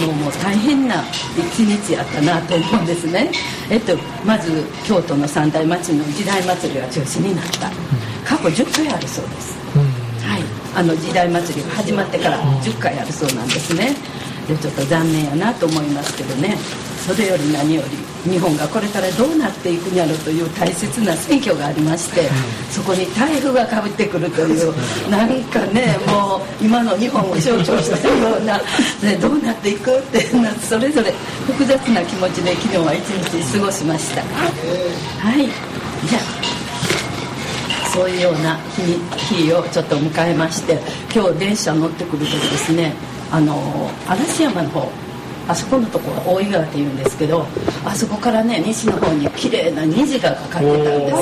のもう大変な一日やったなと思うんですね、えっと、まず京都の三大祭りの時代祭りが中止になった。過去10回あるそうです、はい。あの時代祭りが始まってから10回あるそうなんですね。でちょっと残念やなと思いますけどね。それより何より日本がこれからどうなっていくんやろという大切な選挙がありまして、そこに台風がかぶってくるというなんかねもう今の日本を象徴したような、ね、どうなっていくってそれぞれ複雑な気持ちで昨日は一日過ごしました。はい。じゃあそういうような日に日をちょっと迎えまして今日電車乗ってくる時ですねあの嵐山の方あそこのとこは大井川っていうんですけどあそこからね西の方に綺麗な虹がかかってたんで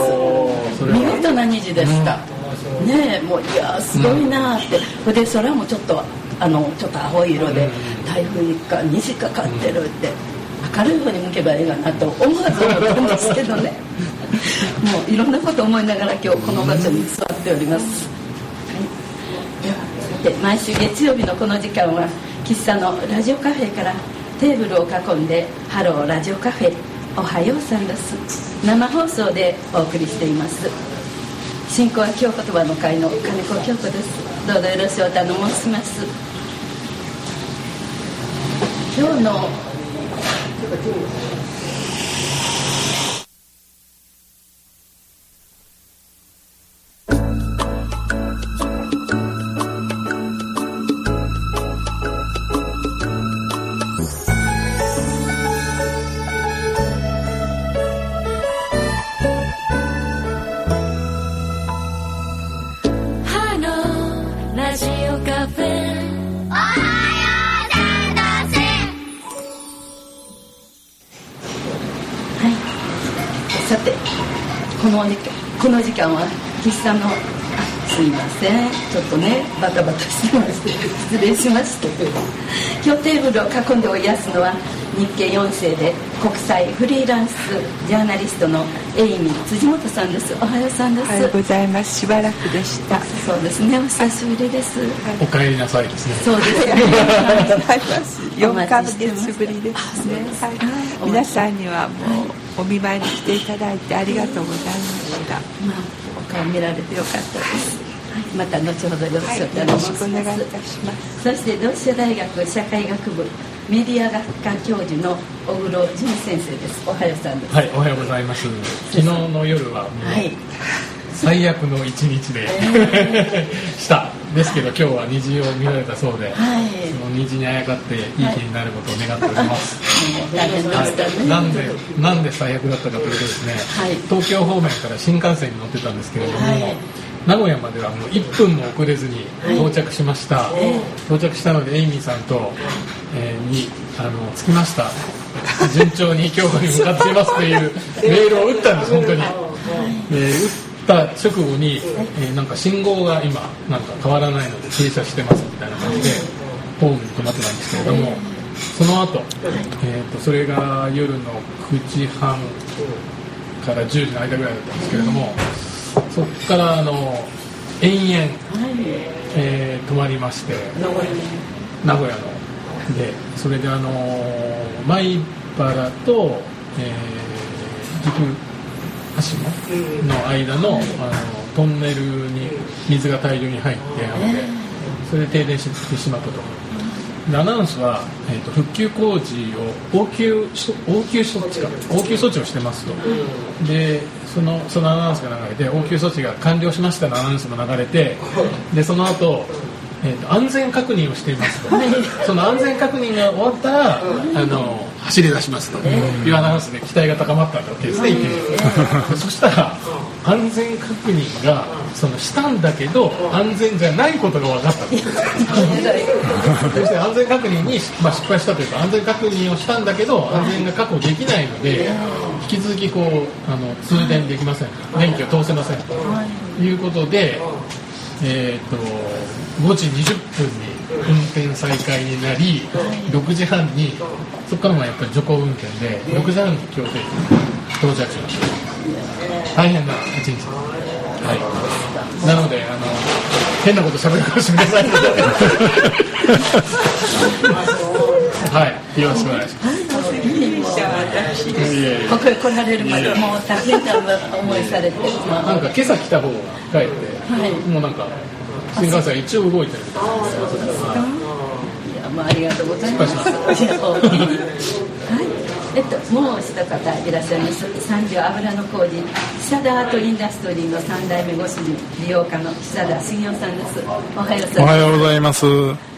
す。見事な虹でした、うん、ねもういやすごいなって。それで空もちょっとあのちょっと青い色で台風が虹かかってるって明るい方に向けばいいかなと思わず思ったんですけどね。もういろんなこと思いながら今日この場所に座っております、はい、で毎週月曜日のこの時間は喫茶のラジオカフェからテーブルを囲んで「ハローラジオカフェおはようさんです」生放送でお送りしています。進行は京言葉の会の金子京子です。どうぞよろしくお頼申します。今日のこの時間は喫茶のすいません。ちょっとねバタバタしてまして失礼しました今日テーブルを囲んでおやすのは日経4世で国際フリーランスジャーナリストのエイミ辻本さんです。おはようさんです。おはようございます。しばらくでした。そうですね。お久しぶりです、お帰りなさいですね。そうですね。4か月ぶりですね。はい、皆さんにはもう、お見舞いに来ていただいてありがとうございました、まあ、お顔見られてよかったです、はい、また後ほどよろしくお願いします、はい、たしますそして同志社大学社会学部メディア学科教授の小黒淳先生です。おはようさんです。はいおはようございます。昨日の夜はもう、はい。最悪の一日で、したですけど今日は虹を見られたそうで、はい、その虹にあやかっていい日になることを願っております、はい、なんでなんで最悪だったかというとですね、はい、東京方面から新幹線に乗ってたんですけれども、名古屋まではもう1分も遅れずに到着しました、到着したのでエイミーさんと、えー、にあの着きました。順調に京都に向かっていますというメールを打ったんです本当に、えー、った直後に、えー、なんか信号が今なんか変わらないので停車してますみたいな感じでホームに止まってたんですけれどもその後、えーと、それが夜の9時半から10時の間ぐらいだったんですけれどもそこからあの延々、えー、止まりまして名古屋の。でそれであの米原と、えー、岐阜橋の間のあのトンネルに水が大量に入ってそれで停電してしまったと。アナウンスは、えーと、復旧工事を応急応急措置か応急措置をしてますと、でそのそのアナウンスが流れて応急措置が完了しましたのアナウンスも流れてでその後えーと、安全確認をしていますと。その安全確認が終わったら、あの走り出しますというアナウンスで期待が高まったわけですね、そしたら安全確認がそのしたんだけど安全じゃないことが分かった。そして安全確認に、まあ、失敗したというか安全確認をしたんだけど安全が確保できないので引き続きこうあの通電できません電気を通せません。ということで、えーと5時20分に運転再開になり6時半にそこからもやっぱり徐行運転で6時半に京都駅到着しました。大変な一日。です、はい、なのであの変なこと喋るかもしれない。のではい。よろしくお願いします。ここへ来られるまでもう大変な思いされて。なんか今朝来た方が帰って、はい、もうなんか新幹線一応動いてる。みたいいやまあありがとうございます。はい。えっと、もう一方い。らっしゃい。ます三条油の工事久田アートインダストリーの三代目ご主人利用家の久田茂雄さんですおはようござい。ますおはようござい。ます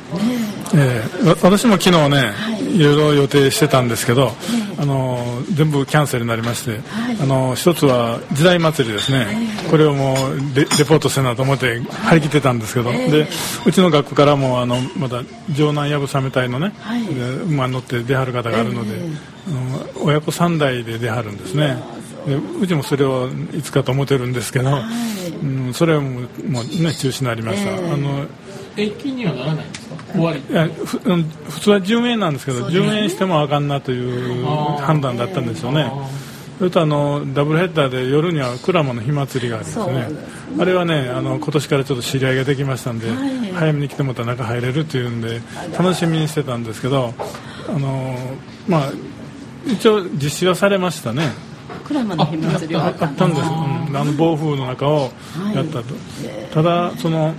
えー、私も昨日ね、はい、いろいろ予定してたんですけど、あの全部キャンセルになりまして、はい、あの一つは時代祭りですね、これをもうレレポートせなと思って張り切ってたんですけど、でうちの学区からもあのまだ城南やぶさめ隊のね、はい、馬に乗って出はる方があるので、あの親子3代で出はるんですね。でうちもそれをいつかと思ってるんですけど、うん、それはもうもう、ね、中止になりました。あの駅にはならないんですか？終わり。普通は10円なんですけど10円してもあかんなという判断だったんですよね。それとあのダブルヘッダーで夜には鞍馬の火祭りがありますね。あれはねあの今年からちょっと知り合いができましたんで、はい、早めに来てもらったら中入れるっていうんで楽しみにしてたんですけどあのまあ一応実施はされましたね。鞍馬の火祭りはあったんです、うん、あの暴風の中をやったと、はい、ただその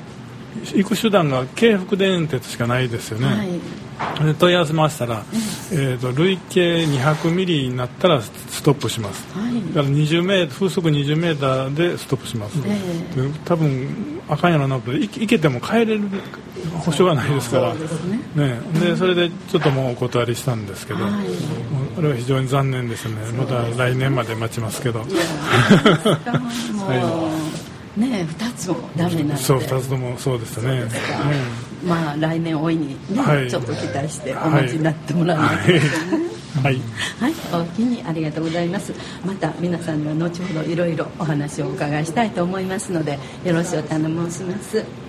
行く手段が京福電鉄しかないですよね、はい、で問い合わせましたら、えーと、累計200ミリになったらストップします、はい、だから20メー風速20メーターでストップします、えー、多分あかんやろなと行けても帰れる保証がないですから。ね。でそれでちょっともうお断りしたんですけど、はい、あれは非常に残念ですね。また来年まで待ちますけど。はいね二つもダメなそう二つともそうでしたね、うん、まあ来年大いにね、はい、ちょっと期待してお待ちになってもらわないと、ね、はい、はい、おおきにありがとうございます。また皆さんには後ほどいろいろお話をお伺いしたいと思いますのでよろしくお頼申します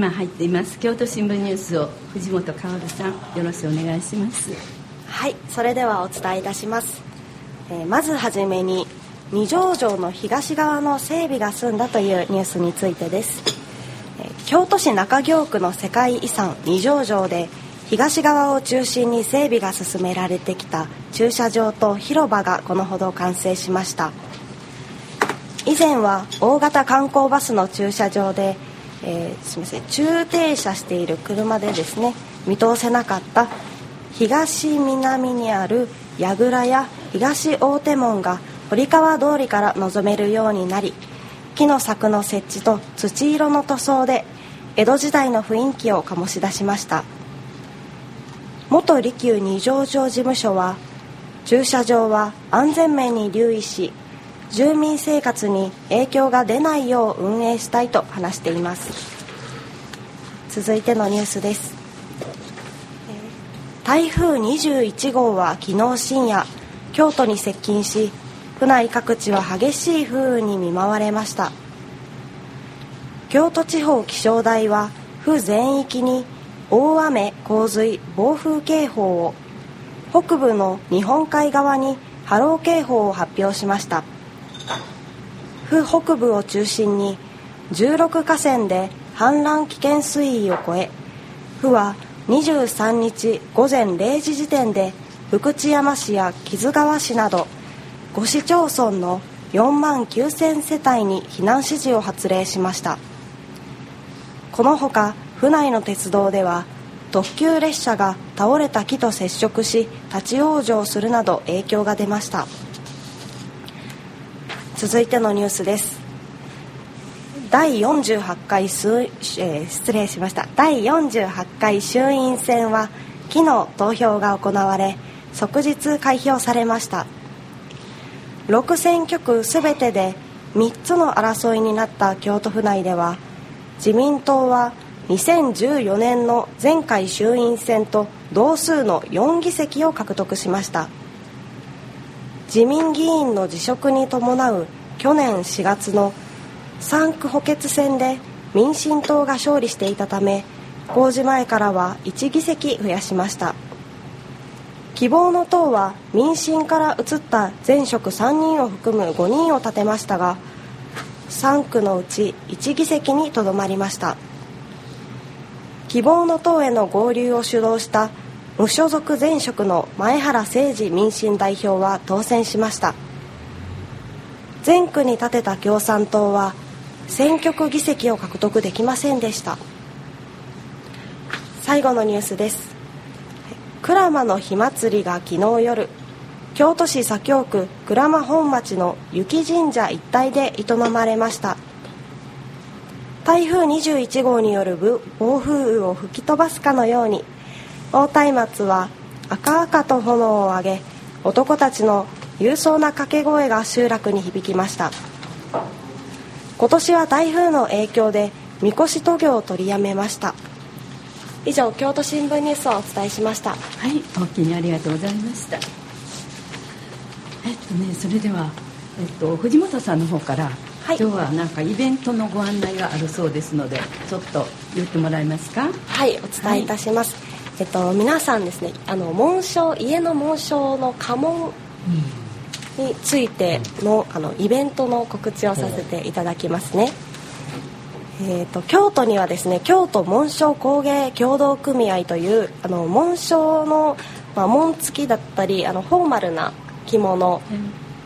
今入っています。京都新聞ニュースを藤本薫さんよろしくお願いします。はいそれではお伝えいたします、えー、まずはじめに二条城の東側の整備が済んだというニュースについてです、えー、京都市中京区の世界遺産二条城で東側を中心に整備が進められてきた駐車場と広場がこのほど完成しました。以前は大型観光バスの駐車場でえー、すみません駐停車している車でですね見通せなかった東南にある櫓や東大手門が堀川通りから望めるようになり木の柵の設置と土色の塗装で江戸時代の雰囲気を醸し出しました。元利休二条城事務所は駐車場は安全面に留意し住民生活に影響が出ないよう運営したいと話しています。続いてのニュースです。台風21号は昨日深夜京都に接近し府内各地は激しい風雨に見舞われました。京都地方気象台は府全域に大雨洪水暴風警報を北部の日本海側に波浪警報を発表しました。府北部を中心に16河川で氾濫危険水位を超え府は23日午前0時時点で福知山市や木津川市など5市町村の4万9000世帯に避難指示を発令しました。このほか府内の鉄道では特急列車が倒れた木と接触し立ち往生するなど影響が出ました。続いてのニュースです。第48回、えー、失礼しました。第48回衆院選は昨日投票が行われ即日開票されました。6選挙区すべてで3つの争いになった京都府内では自民党は2014年の前回衆院選と同数の4議席を獲得しました。自民議員の辞職に伴う去年4月の3区補欠選で民進党が勝利していたため公示前からは1議席増やしました。希望の党は民進から移った前職3人を含む5人を立てましたが3区のうち1議席にとどまりました。希望の党への合流を主導した無所属前職の前原誠司民進代表は当選しました。前区に立てた共産党は選挙区議席を獲得できませんでした。最後のニュースです。鞍馬の火祭りが昨日夜京都市左京区鞍馬本町の雪神社一帯で営まれました。台風21号による暴風雨を吹き飛ばすかのように大松明は赤々と炎を上げ男たちの勇壮な掛け声が集落に響きました。今年は台風の影響でみこし渡御を取りやめました。以上京都新聞ニュースをお伝えしました。はいお気にありがとうございました。えっとねそれでは、えっと、藤本さんの方から、はい、今日はなんかイベントのご案内があるそうですのでちょっと言ってもらえますか？はいお伝えいたします、はい、えっと、皆さんですねあの紋章家の紋章の家紋についてのあのイベントの告知をさせていただきますね、えーと、京都にはですね京都紋章工芸協同組合というあの紋章の、まあ、紋付きだったりあのフォーマルな着物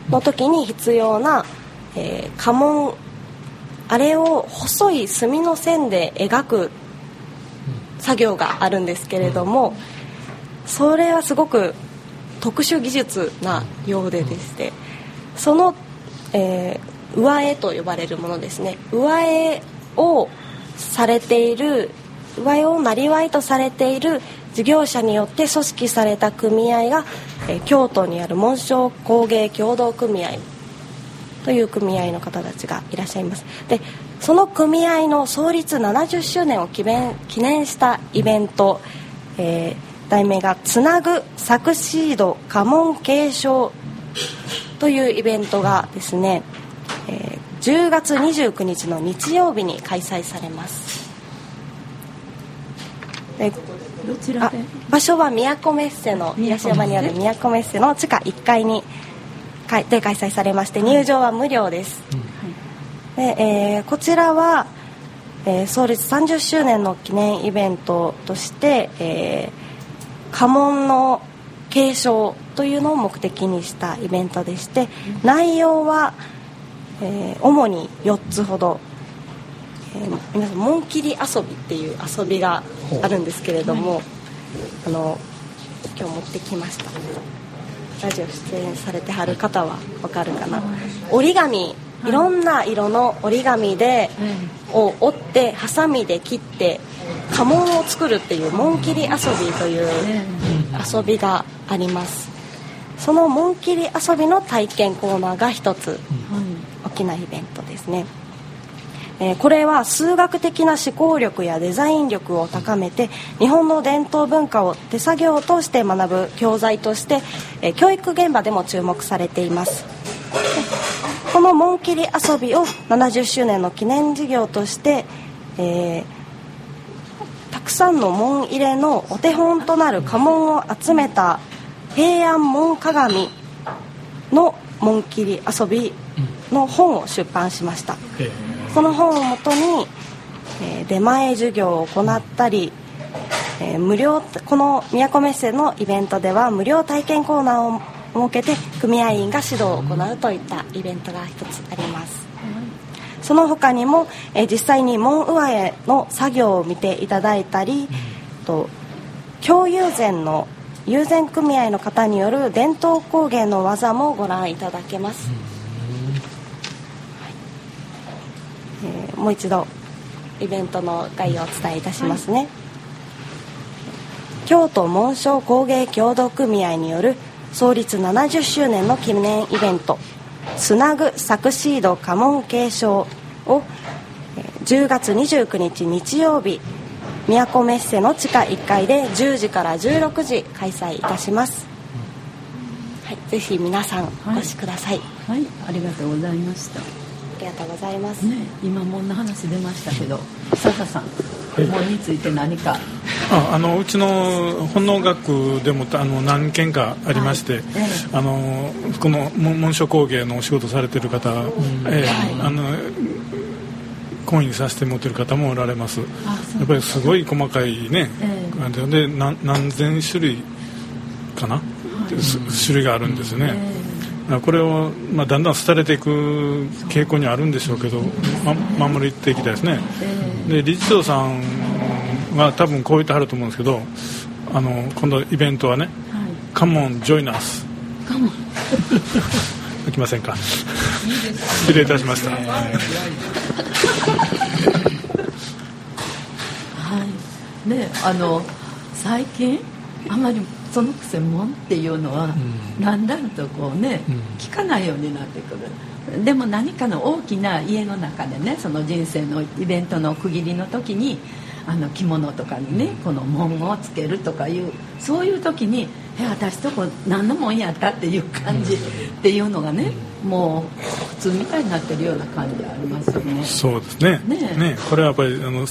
の時に必要な、えー、家紋あれを細い墨の線で描く作業があるんですけれどもそれはすごく特殊技術なようででしてその、えー、上絵と呼ばれるものですね。上絵をされている上絵をなりわいとされている事業者によって組織された組合が、え京都にある紋章工芸協同組合という組合の方たちがいらっしゃいます。でその組合の創立70周年を記念したイベント、えー、題名が「つなぐサクシード家紋継承」というイベントがですね、えー、10月29日の日曜日に開催されます。でどちらで？場所は都メッセの東山にある都メッセ。の地下1階にで開催されまして入場は無料です、でえー、こちらは、えー、創立30周年の記念イベントとして、えー、家紋の継承というのを目的にしたイベントでして内容は、えー、主に4つほど。えー、皆さん紋切り遊びっていう遊びがあるんですけれども、あの今日持ってきました。ラジオ出演されてはる方はわかるかな。折り紙い。ろんな色の折り紙で、を折ってハサミで切って家紋を作るっていう紋切り遊びという遊びがあります。その紋切り遊びの体験コーナーが一つ大きなイベントですね。えー、これは数学的な思考力やデザイン力を高めて日本の伝統文化を手作業を通して学ぶ教材として、えー、教育現場でも注目されていますこの紋切り遊びを70周年の記念事業として、えー、たくさんの門入れのお手本となる家紋を集めた平安門鏡の紋切り遊びの本を出版しました。その本をもとに、えー、出前授業を行ったり、えー、無料この都メッセのイベントでは無料体験コーナーを設けて組合員が指導を行うといったイベントが一つあります、うん、その他にも、えー、実際に門上絵の作業を見ていただいたり、うん、と京友禅の友禅組合の方による伝統工芸の技もご覧いただけます、うん。えー、もう一度イベントの概要をお伝えいたしますね、はい、京都紋章工芸協同組合による創立70周年の記念イベント「つなぐサクシード家紋継承」を10月29日日曜日宮古メッセの地下1階で10時から16時開催いたします。はい、ぜひ皆さんお越しください、はい、はい、ありがとうございました。ありがとうございます。ね今もんの話出ましたけど 佐田さん本について何か。ああのうちの本能学でもあの何件かありまして、はい。あのこの紋章工芸のお仕事されてる方、うんえー、はい、あの懇意にさせて持ってる方もおられますやっぱりすごい細かいね、えー、で何何千種類かな、はい、種類があるんですよね、えー、これを、まあ、だんだん廃れていく傾向にあるんでしょうけど、ま、守っていきたいですね、えー、で理事長さんは多分こう言ってはると思うんですけどあの今度イベントはね「カモンジョイナース」カモン。行きませんか？失礼いたしました、はい。ねあの最近あまりそのくせもんっていうのは、うん、だんだんとこうね、うん、聞かないようになってくる。でも何かの大きな家の中でねその人生のイベントの区切りの時にあの着物とかにねこの紋をつけるとかいうそういう時に「え私とこ何のもんやった?」っていう感じっていうのがねもう普通みたいになってるような感じありますよね。そうですね。ねねこれはやっぱりあの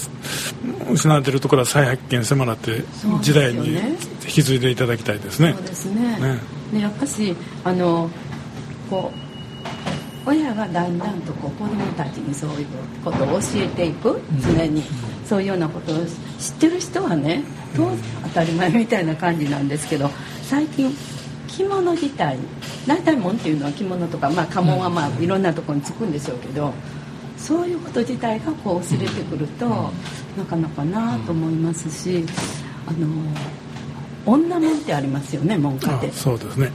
失われてるところは再発見してもらって時代に引き継いでいただきたいですね。そうですね。ねねやっぱしあのこう親がだんだんとこう子どもたちにそういうことを教えていく常にそういうようなことを知ってる人はね当たり前みたいな感じなんですけど最近着物自体大体もんっていうのは着物とか、まあ、家紋はまあいろんなところにつくんでしょうけどそういうこと自体がこう薄れてくるとなかなかなと思いますしあの女紋ってありますよね門下で。そうですね。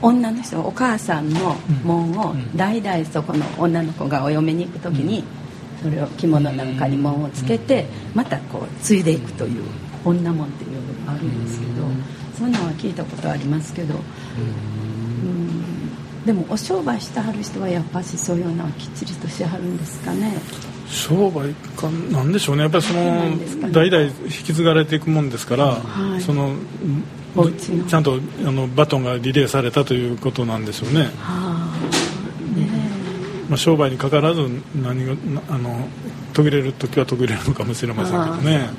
女の人お母さんの門を代々そこの女の子がお嫁に行く時にそれを着物なんかに門をつけてまたこう継いでいくという女門っていうのがあるんですけどそういうのは聞いたことありますけどうん。でもお商売してはる人はやっぱしそういうのはきっちりとしはるんですかね。商売かなんでしょうね。やっぱりその代々引き継がれていくもんですから、はい、そのちゃんとあのバトンがリレーされたということなんでしょうね。はあ。ねまあ、商売にかからず何があの途切れる時は途切れるのかもしれませんけどね、ね、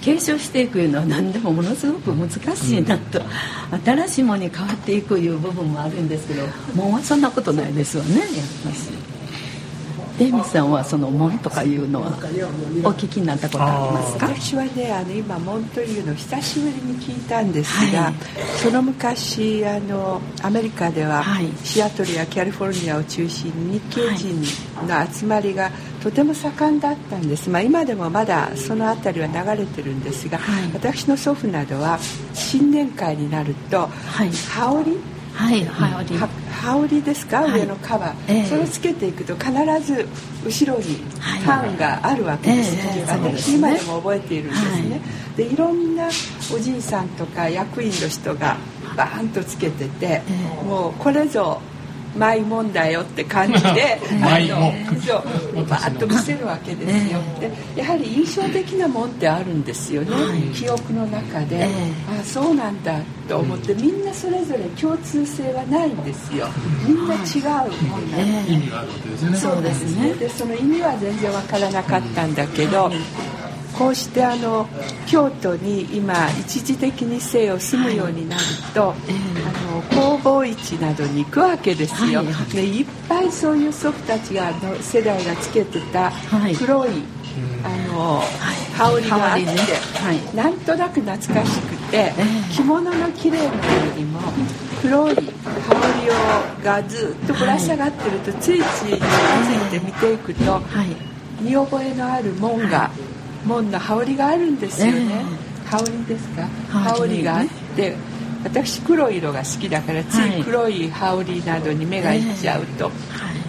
継承していくいうのは何でもものすごく難しいなと、うん、新しいものに変わっていくいう部分もあるんですけどもうそんなことないですよねやっぱり。デイミさんはその門とかいうのはお聞きになったことありますか？私はねあの今門というのを久しぶりに聞いたんですが、はい、その昔あのアメリカでは、はい、シアトルやカリフォルニアを中心に日系人の集まりがとても盛んだったんです、まあ、今でもまだその辺りは流れてるんですが、はい、私の祖父などは新年会になると、羽織はい羽織羽織ですか、はい、上のカバー、え。ー、それをつけていくと必ず後ろにファンがあるわけです、はいえー、私今でも覚えているんですね、はい、でいろんなおじいさんとか役員の人がバーンとつけてて、えー、もうこれぞマイもんだよって感じで あのそうバーッと見せるわけですよ、でやはり印象的なもんってあるんですよね、記憶の中で、ああそうなんだと思って、みんなそれぞれ共通性はないんですよ。みんな違うもんなん意味があるわけですね。そうですね。でその意味は全然わからなかったんだけど、こうしてあの京都に今一時的に生を住むようになると、はい、あの工房市などに行くわけですよ、はい、でいっぱいそういう祖父たちがの世代がつけてた黒い、はい、あの、羽織があって、ね。なんとなく懐かしくて、着物の綺麗なよりも黒い羽織をがずっとぶら下がってると、ついつい近づいて見ていくと、見覚えのある門が門の羽織があるんですよね、えー、羽織ですか？羽織があって、私黒い色が好きだからつい黒い羽織などに目がいっちゃうと、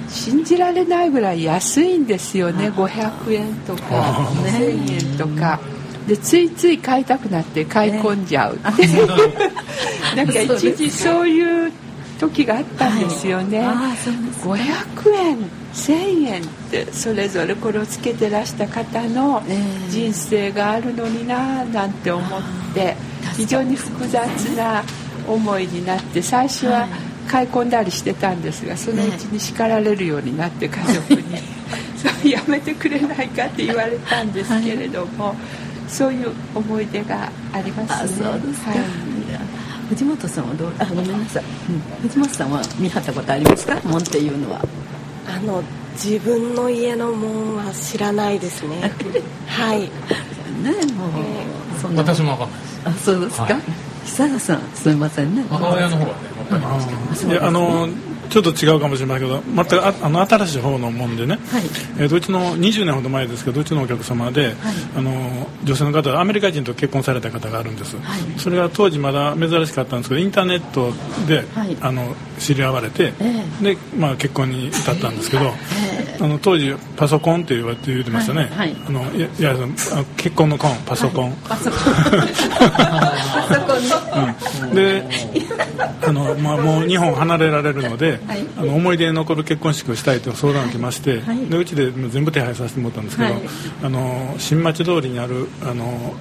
信じられないぐらい安いんですよね。500円とか1000円とか。でついつい買いたくなって買い込んじゃう、なんか一時そういう時があったんですよね、はい、500円1000円ってそれぞれこれをつけてらした方の人生があるのにななんて思って非常に複雑な思いになって最初は買い込んだりしてたんですがそのうちに叱られるようになって家族に。それやめてくれないかって言われたんですけれども、そういう思い出がありますね。はい。藤本さんはどうあごめんなさい、うん、藤本さんは見張ったことありますか？門っていうのは。あの自分の家の門は知らないですね。はいそんな私も分かんないです。あそうですか、はい、久田さんすみませんね。母親の方はね分かりますけど、いやあのちょっと違うかもしれないけど全くああの新しい方のもんでね、はい。えー、ドイツの20年ほど前ですけどドイツのお客様で、はい、あの女性の方アメリカ人と結婚された方があるんです、はい、それが当時まだ珍しかったんですけどインターネットで、はい、あの知り合われて、えー、でまあ、結婚に至ったんですけど、えー、あの当時パソコンって言われて言ってましたね、あのいやいや結婚のコンパソコン、パソコンパソコン、うん、であの、まあ、もう日本離れられるのではい、あの思い出に残る結婚式をしたいと相談を受けまして、はい、でうちで全部手配させてもらったんですけど、はい、あの新町通りにあるあの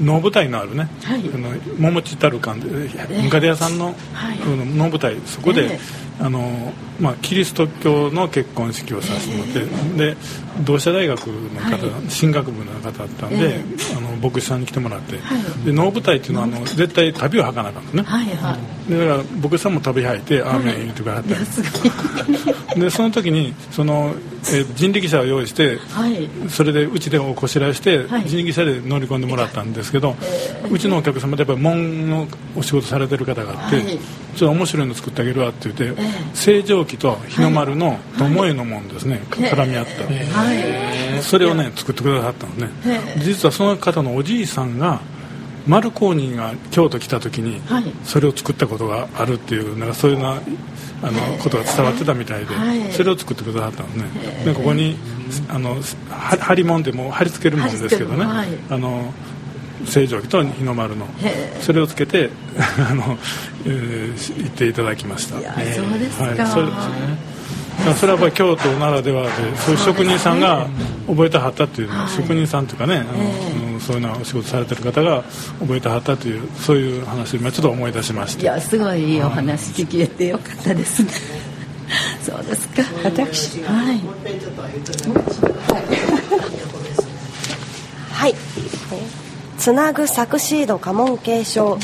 能舞台のあるね、はい、あの桃地たる館でムカデ屋さんの、はい、能舞台そこで、えーあのまあ、キリスト教の結婚式をさせてもらってで同志社大学の方、はい、進学部の方だったんで、えー、あの牧師さんに来てもらって、はい、で能舞台っていうのはあの絶対旅を吐かなかったね、はいはい、でだから牧師さんも旅吐いて、アーメン言ってくれはった。でその時にその、えー、人力車を用意して、はい、それでうちでおこしらえして、人力車で乗り込んでもらったんですけど、うちのお客様でやっぱり門のお仕事されてる方があって、ちょっと面白いの作ってあげるわって言って、清浄機と日の丸の巴のもんですね、絡み合った、それをね作ってくださったのね。実はその方のおじいさんが丸公認が京都来た時にそれを作ったことがあるっていうなんかそういうなあのことが伝わってたみたいでそれを作ってくださったのね。でここにあの貼り物でも貼り付けるもんですけどね。あの清浄機と日の丸の。それをつけて あの、えー、行っていただきました。そうですか、はい、それそれはやっぱり京都ならではでそういう職人さんが覚えてはったっていうのは、職人さんというかねあの、えー、そういうのお仕事されてる方が覚えてはったというそういう話今ちょっと思い出しまして。いやすごいいいお話聞けてよかったですね。そうですか。私？はい。はいつなぐサクシード家紋継承、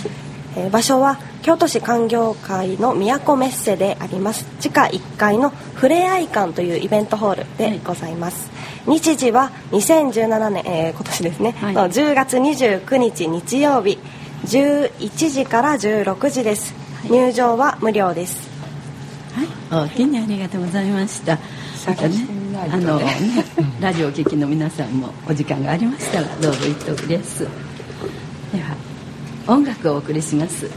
えー、場所は京都市観業会の都メッセであります。地下1階のふれあい館というイベントホールでございます、はい、日時は2017年、えー、今年ですね、はい、の10月29日日曜日。11時から16時です、はい、入場は無料です。はい、お気にありがとうございました。またね。あのねラジオ聴きの皆さんもお時間がありましたらどうぞ一徳ですでは音楽をお送りします。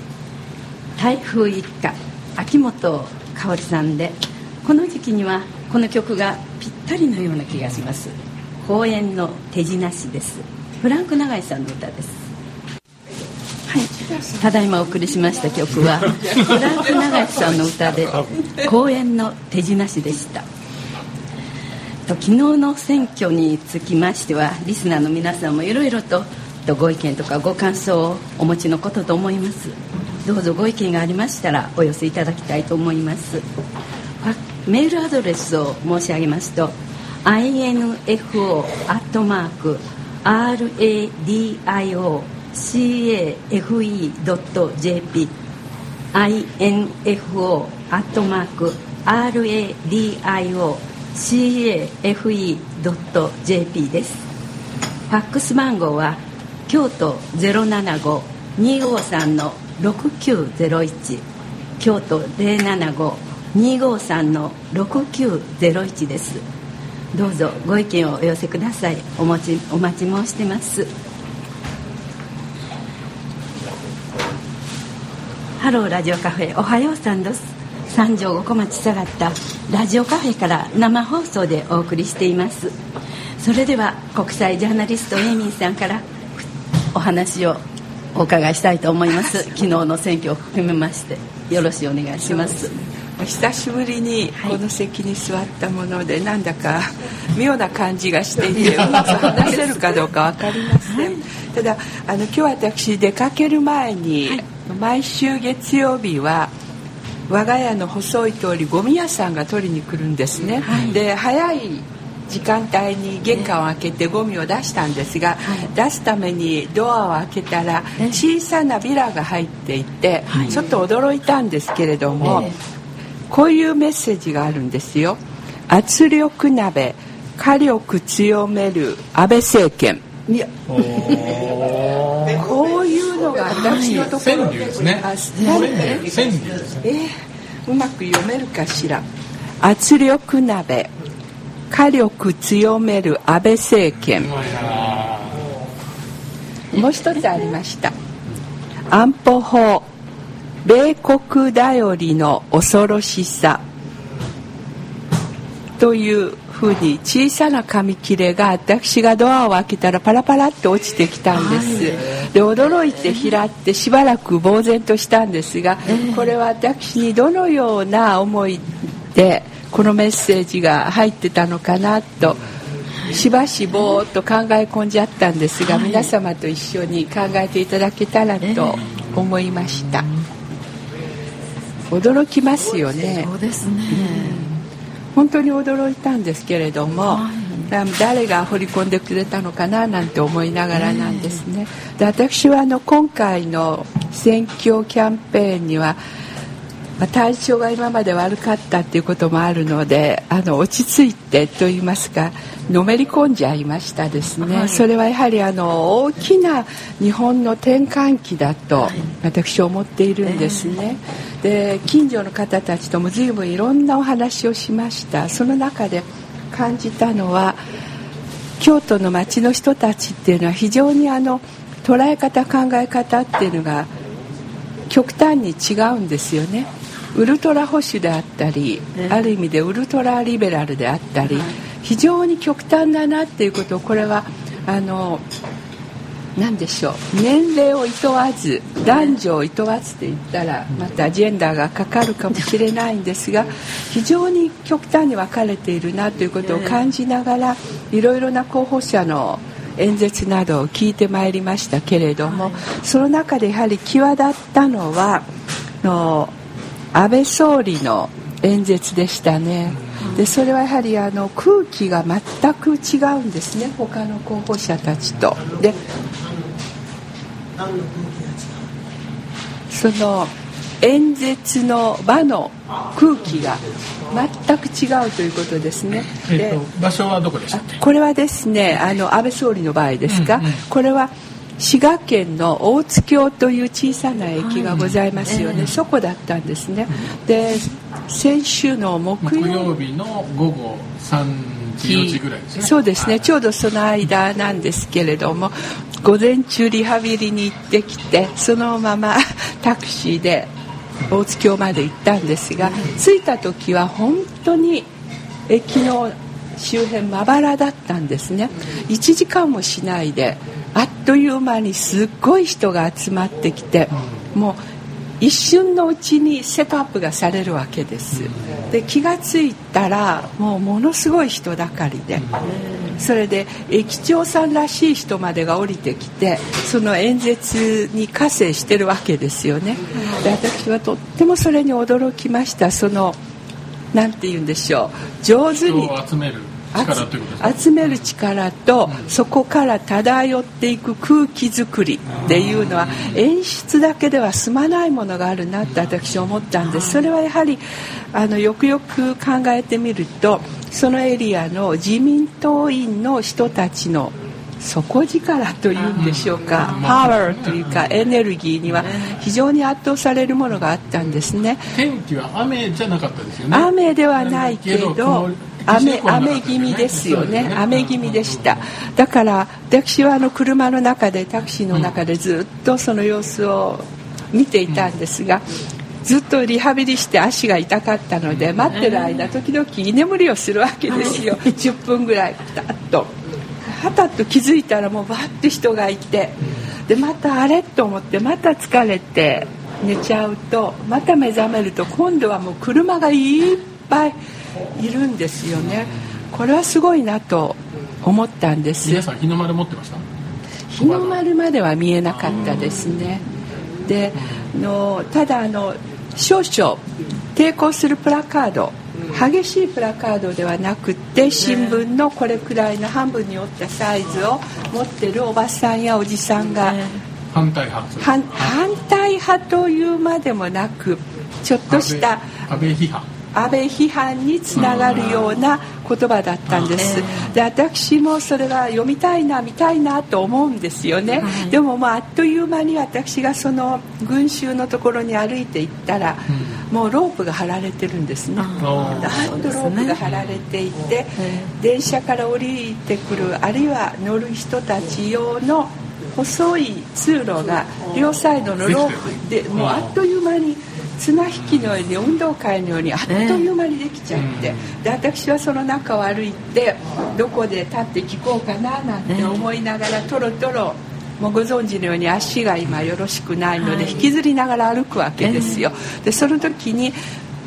台風一過秋元香織さんでこの時期にはこの曲がぴったりのような気がします。公演の手品師です。フランク永井さんの歌です。はい。ただいまお送りしました曲はフランク永井さんの歌で公演の手品師でした。昨日の選挙につきましてはリスナーの皆さんもいろいろとご意見とかご感想をお持ちのことと思います。どうぞご意見がありましたらお寄せいただきたいと思います。メールアドレスを申し上げますと info.radiocafe.jp info.radiocafe.jp です。ファックス番号は京都075-253の6901京都075-253の6901です。どうぞご意見をお寄せください。お待ちお待ち申してます。ハローラジオカフェおはようさんです。三条五小町下がったラジオカフェから生放送でお送りしています。それでは国際ジャーナリストエイミーさんからお話をお伺いしたいと思います。昨日の選挙を含めましてよろしくお願いします。久しぶりにこの席に座ったもので、はい、なんだか妙な感じがしていて話せるかどうか分かりません、はい、ただあの今日私出かける前に、はい、毎週月曜日は我が家の細い通りゴミ屋さんが取りに来るんですね、で早い時間帯に玄関を開けてゴミを出したんですが、出すためにドアを開けたら小さなビラが入っていて、ちょっと驚いたんですけれども、こういうメッセージがあるんですよ。圧力鍋火力強める安倍政権。こういうのが私のところで、です。ね川柳で？すねえー、うまく読めるかしら。圧力鍋火力強める安倍政権。もう一つありました。安保法米国頼りの恐ろしさ。というふうに小さな紙切れが私がドアを開けたらパラパラって落ちてきたんです、で驚いて拾ってしばらく呆然としたんですがこれは私にどのような思いでこのメッセージが入ってたのかなとしばしぼーっと考え込んじゃったんですが、皆様と一緒に考えていただけたらと思いました。驚きますよね。本当に驚いたんですけれども、はい、誰が掘り込んでくれたのかななんて思いながらなんですね。で私はあの今回の選挙キャンペーンにはまあ、体調が今まで悪かったっていうこともあるのであの落ち着いてと言いますかのめり込んじゃいましたですね、はい、それはやはりあの大きな日本の転換期だと私は思っているんですね、で近所の方たちとも随分いろんなお話をしました。その中で感じたのは京都の町の人たちっていうのは非常にあの捉え方考え方っていうのが極端に違うんですよねウルトラ保守であったり、ある意味でウルトラリベラルであったり、非常に極端だなっていうことをこれはあの何でしょう。年齢をいとわず男女をいとわずって言ったらまたジェンダーがかかるかもしれないんですが非常に極端に分かれているなということを感じながらいろいろな候補者の演説などを聞いてまいりましたけれどもその中でやはり際立ったのはの安倍総理の演説でしたね。でそれはやはりあの空気が全く違うんですね他の候補者たちと。でその演説の場の空気が全く違うということですね。え場所はどこでしたこれはですねあの安倍総理の場合ですか、うんうん、これは滋賀県の大津峡という小さな駅がございますよね、はい、そこだったんですね。で先週の木曜日の午後3時4時ぐらいですね。そうですね。ちょうどその間なんですけれども午前中リハビリに行ってきてそのまま タクシーで大津峡まで行ったんですが着いた時は本当に駅の周辺まばらだったんですね。1時間もしないであっという間にすっごい人が集まってきてもう一瞬のうちにセットアップがされるわけです。で気が付いたらもうものすごい人だかりで。それで駅長さんらしい人までが降りてきてその演説に加勢してるわけですよね。で私はとってもそれに驚きました。その何て言うんでしょう。上手に集める。集める力とそこから漂っていく空気づくりっていうのは演出だけでは済まないものがあるなって私は思ったんです。それはやはりあのよくよく考えてみるとそのエリアの自民党員の人たちの底力というんでしょうかパワーというかエネルギーには非常に圧倒されるものがあったんですね。天気は雨じゃなかったですよね。雨ではないけど雨雨気味ですよね。雨気味でした。だから私はあの車の中でタクシーの中でずっとその様子を見ていたんですがずっとリハビリして足が痛かったので待ってる間時々居眠りをするわけですよ。10分ぐらいピタッと。はたっと気づいたらもうバッて人がいてでまたあれと思ってまた疲れて寝ちゃうとまた目覚めると今度はもう車がいっぱいいるんですよね。これはすごいなと思ったんです。皆さん日の丸持ってました？日の丸までは見えなかったですね。でのただあの少々抵抗するプラカード激しいプラカードではなくて新聞のこれくらいの半分に折ったサイズを持ってるおばさんやおじさんが反対派。反対派というまでもなくちょっとした安倍批判安倍批判につながるような言葉だったんです。で私もそれは読みたいな見たいなと思うんですよね、はい、でももうあっという間に私がその群衆のところに歩いていったら、うん、もうロープが張られてるんですね。なんとロープが張られていて、ね、電車から降りてくるあるいは乗る人たち用の細い通路が両サイドのロープでもうあっという間に綱引きのように運動会のようにあっという間にできちゃって、で私はその中を歩いてどこで立って聞こうかななんて思いながらとろとろもうご存知のように足が今よろしくないので引きずりながら歩くわけですよ。でその時に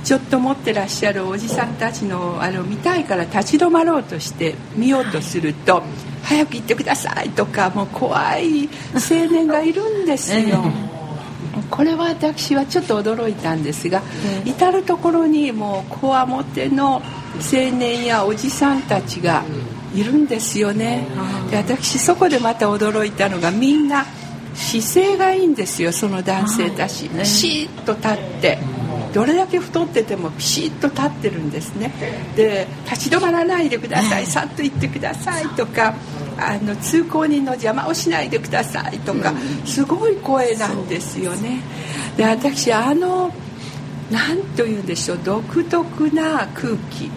ちょっと持ってらっしゃるおじさんたちのあれを見たいから立ち止まろうとして見ようとすると「早く行ってください」とかもう怖い青年がいるんですよ。これは私はちょっと驚いたんですが、至る所にもうこわもての青年やおじさんたちがいるんですよね。で私そこでまた驚いたのがみんな姿勢がいいんですよその男性たち、ピシッと立ってどれだけ太っててもピシッと立ってるんですね。で立ち止まらないでください。さっと行ってくださいとかあの通行人の邪魔をしないでくださいとかすごい声なんですよね。で私あの何と言うんでしょう独特な空気。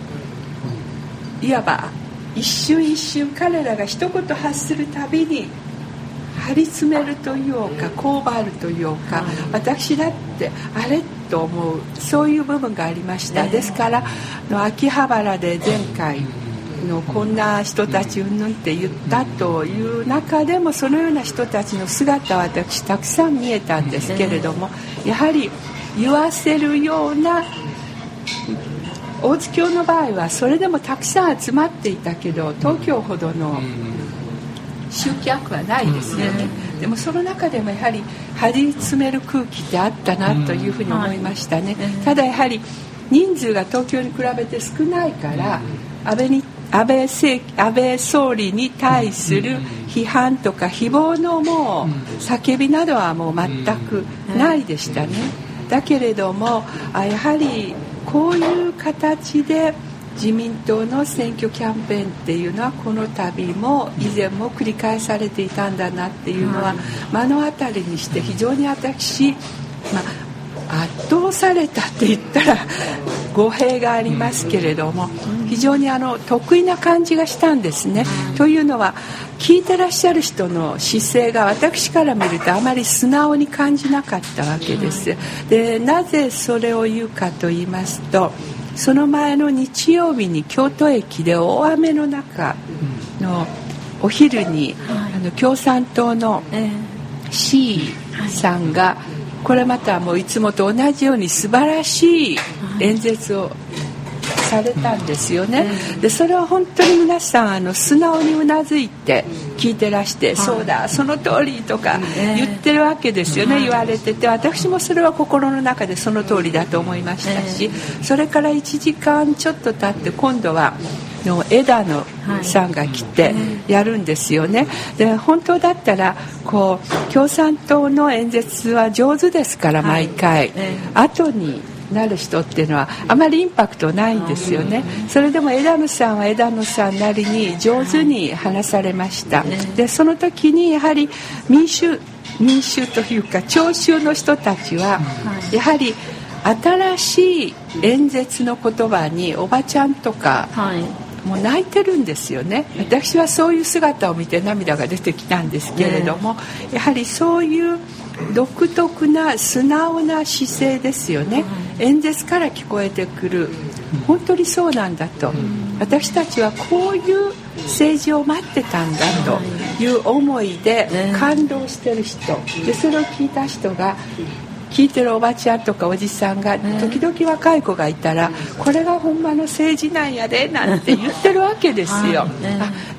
いわば一瞬一瞬彼らが一言発するたびに張り詰めるというかこうばるというか私だってあれと思うそういう部分がありました。ですから秋葉原で前回のこんな人たちうんぬんって言ったという中でもそのような人たちの姿は私たくさん見えたんですけれどもやはり言わせるような大津教の場合はそれでもたくさん集まっていたけど東京ほどの集客はないですよね、でもその中でもやはり張り詰める空気ってあったなというふうに思いましたね、ただやはり人数が東京に比べて少ないから安倍に安倍政安倍総理に対する批判とか誹謗のもう叫びなどはもう全くないでしたね。だけれどもやはりこういう形で自民党の選挙キャンペーンっていうのはこの度も以前も繰り返されていたんだなっていうのは目の当たりにして非常に私、まあ、圧倒されたって言ったら語弊がありますけれども非常にあの得意な感じがしたんですね。というのは聞いてらっしゃる人の姿勢が私から見るとあまり素直に感じなかったわけです。でなぜそれを言うかと言いますとその前の日曜日に京都駅で大雨の中のお昼に、あの共産党の C さんがこれまたもういつもと同じように素晴らしい。演説をされたんですよね。でそれは本当に皆さんあの素直にうなずいて聞いてらして「そうだその通り」とか言ってるわけですよね。言われてて私もそれは心の中でその通りだと思いましたしそれから1時間ちょっと経って今度はの枝野さんが来てやるんですよね。で本当だったらこう共産党の演説は上手ですから毎回、後になる人っていうのはあまりインパクトないんですよね。それでも枝野さんは枝野さんなりに上手に話されました。でその時にやはり民衆民衆というか聴衆の人たちはやはり新しい演説の言葉におばちゃんとか、もう泣いてるんですよね。私はそういう姿を見て涙が出てきたんですけれども、やはりそういう独特な素直な姿勢ですよね、演説から聞こえてくる。本当にそうなんだと、私たちはこういう政治を待ってたんだとい。う思いで感動してる人。でそれを聞いた人が聞いてるおばちゃんとかおじさんが時々若い子がいたらこれがほんまの政治なんやでなんて言ってるわけですよ。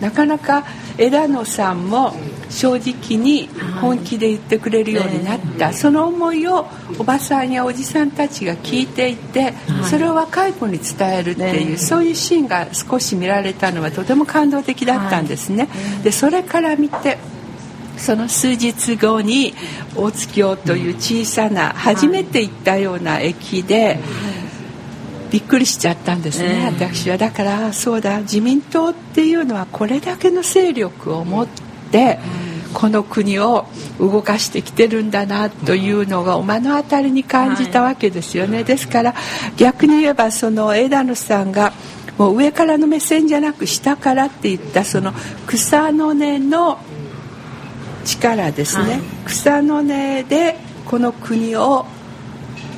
なかなか枝野さんも正直に本気で言ってくれるようになった。その思いをおばさんやおじさんたちが聞いていてそれを若い子に伝えるっていうそういうシーンが少し見られたのはとても感動的だったんですね。でそれから見てその数日後に大津京という小さな初めて行ったような駅でびっくりしちゃったんですね、私はだからそうだ自民党っていうのはこれだけの勢力を持ってこの国を動かしてきてるんだなというのが目の当たりに感じたわけですよね、ですから逆に言えばその枝野さんがもう上からの目線じゃなく下からって言ったその草の根の力ですね、はい、草の根でこの国を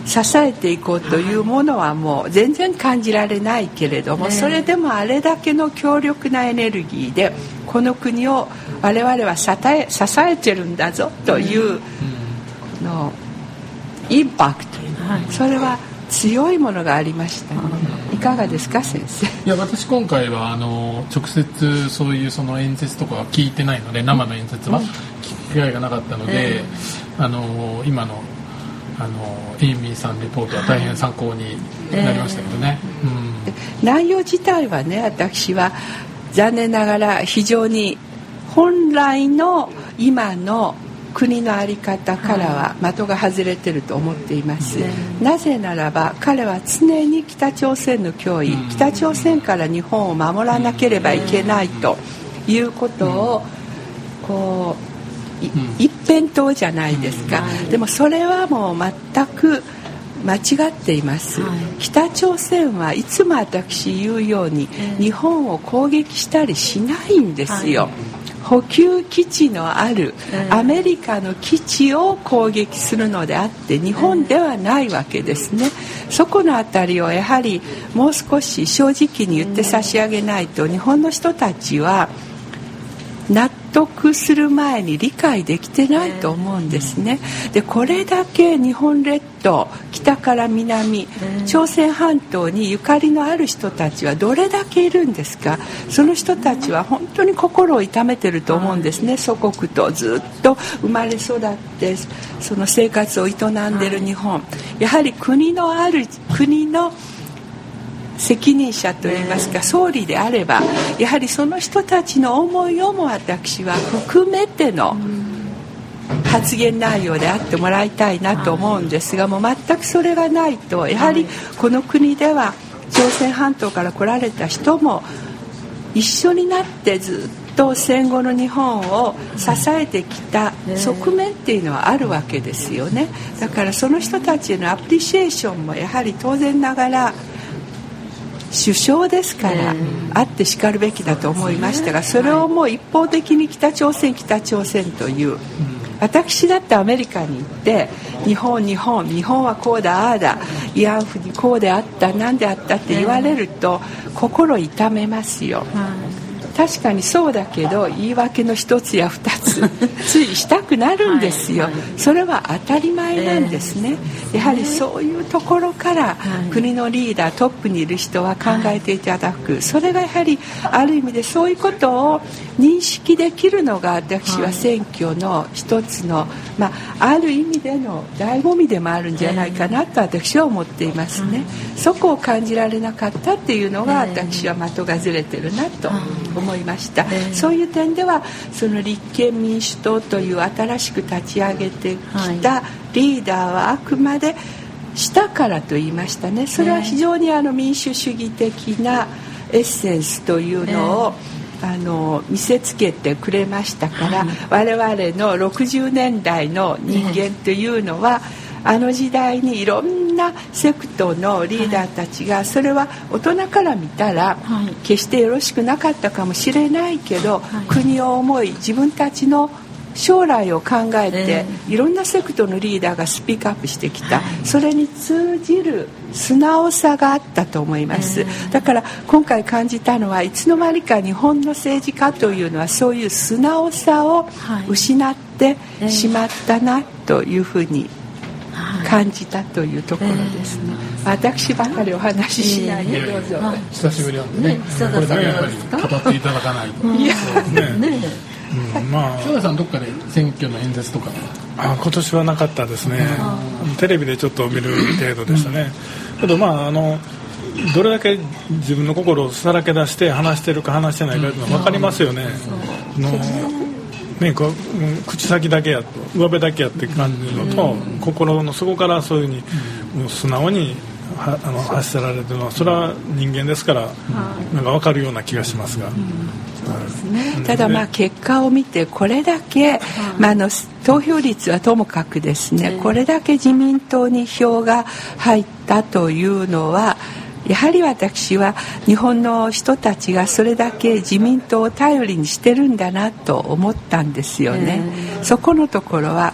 支えていこうというものはもう全然感じられないけれども、それでもあれだけの強力なエネルギーでこの国を我々は支え支えてるんだぞというのインパクト、それは強いものがありました、いかがですか先生？いや私今回はあの直接そういうその演説とかは聞いてないので生の演説は、機会がなかったので、えー、あの今のあのエイミーさんレポートは大変参考になりましたけどね、えーうん、内容自体はね私は残念ながら非常に本来の今の国の在り方からは的が外れてると思っています、なぜならば彼は常に北朝鮮の脅威北朝鮮から日本を守らなければいけないということをこう一辺倒じゃないですか、でもそれはもう全く間違っています、はい、北朝鮮はいつも私言うように、日本を攻撃したりしないんですよ、はい、補給基地のあるアメリカの基地を攻撃するのであって日本ではないわけですね。そこの辺りをやはりもう少し正直に言って差し上げないと日本の人たちは納得する前に理解できてないと思うんですね。でこれだけ日本列島北から南朝鮮半島にゆかりのある人たちはどれだけいるんですか？その人たちは本当に心を痛めてると思うんですね。祖国とずっと生まれ育ってその生活を営んでる日本。やはり国のある国の責任者といいますか総理であればやはりその人たちの思いをも私は含めての発言内容であってもらいたいなと思うんですがもう全くそれがないとやはりこの国では朝鮮半島から来られた人も一緒になってずっと戦後の日本を支えてきた側面っていうのはあるわけですよね。だからその人たちへのアプリシエーションもやはり当然ながら首相ですから、あってしかるべきだと思いましたがそれをもう一方的に北朝鮮北朝鮮という。私だってアメリカに行って日本日本日本はこうだああだ慰安婦にこうであった何であったって言われると心痛めますよ。確かにそうだけど言い訳の一つや二つ ついしたくなるんですよ、それは当たり前なんですね、やはりそういうところから国のリーダートップにいる人は考えていただく。それがやはりある意味でそういうことを認識できるのが私は選挙の一つの、まあ、ある意味での醍醐味でもあるんじゃないかなと私は思っていますね、そこを感じられなかったっていうのが私は的がずれてるなと思いました、そういう点ではその立憲民主党という新しく立ち上げてきたリーダーはあくまで下からと言いましたね。それは非常にあの民主主義的なエッセンスというのを、あの見せつけてくれましたから、我々の60年代の人間というのは、あの時代にいろんなセクトのリーダーたちがそれは大人から見たら決してよろしくなかったかもしれないけど国を思い自分たちの将来を考えて、いろんなセクトのリーダーがスピークアップしてきた、それに通じる素直さがあったと思います、だから今回感じたのはいつの間にか日本の政治家というのはそういう素直さを失ってしまったなというふうに感じたというところですね、私ばかりお話ししないでどうぞ、久しぶりなんでね。これだけやっぱり語っていただかないと。いや。ね。うん、まあ。清田さんどっかで選挙の演説とか。あ今年はなかったですね。テレビでちょっと見る程度でしたね、けどまああのどれだけ自分の心をさらけ出して話してるか話してないかというのは分かりますよね。のね、こう口先だけや上辺だけやって感じのと、心の底からそういうふうに、もう素直にはあの発せられてるのはそれは人間ですから、なんか分かるような気がしますが。ただまあ結果を見てこれだけ、まあ、あの投票率はともかくですねこれだけ自民党に票が入ったとい。うのはやはり私は日本の人たちがそれだけ自民党を頼りにしてるんだなと思ったんですよね、そこのところは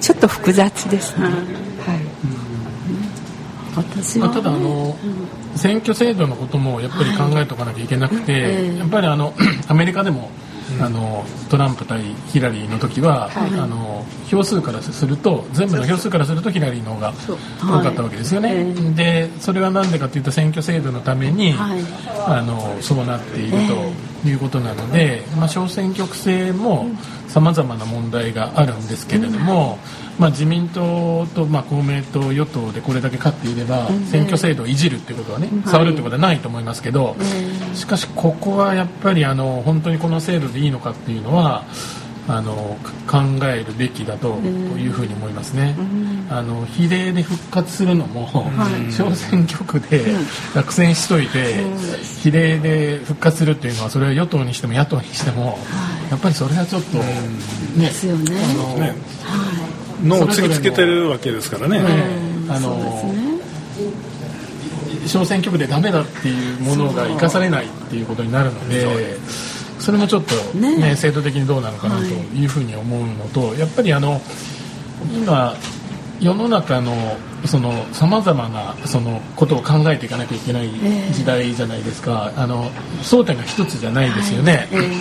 ちょっと複雑ですね、はい、私は、ただあの、選挙制度のこともやっぱり考えておかなきゃいけなくて、やっぱりあの アメリカでもあのトランプ対ヒラリーの時は、はい、あの票数からすると全部の票数からするとヒラリーの方が多かったわけですよね、はい、でそれは何でかというと選挙制度のために、はい、あのそうなっているということなので、まあ、小選挙区制もさまざまな問題があるんですけれども、まあ、自民党と、まあ、公明党与党でこれだけ勝っていれば、選挙制度をいじるっていうことはね、触るってことはないと思いますけど、しかしここはやっぱりあの本当にこの制度でいいのかっていうのはあの考えるべきだというふうに思いますね、あの比例で復活するのも、小選挙区で落選しといて、比例で復活するっていうのはそれは与党にしても野党にしても、やっぱりそれはちょっと、ねですよね。あのね、のを突きつけてるわけですからね。あの小選挙区でダメだっていうものが生かされないっていうことになるので。それもちょっとね、ね制度的にどうなのかなというふうに思うのと、はい、やっぱりあの今世の中のそのさまざまなそのことを考えていかなきゃいけない時代じゃないですか、えー、あの争点が一つじゃないですよね。はいえー、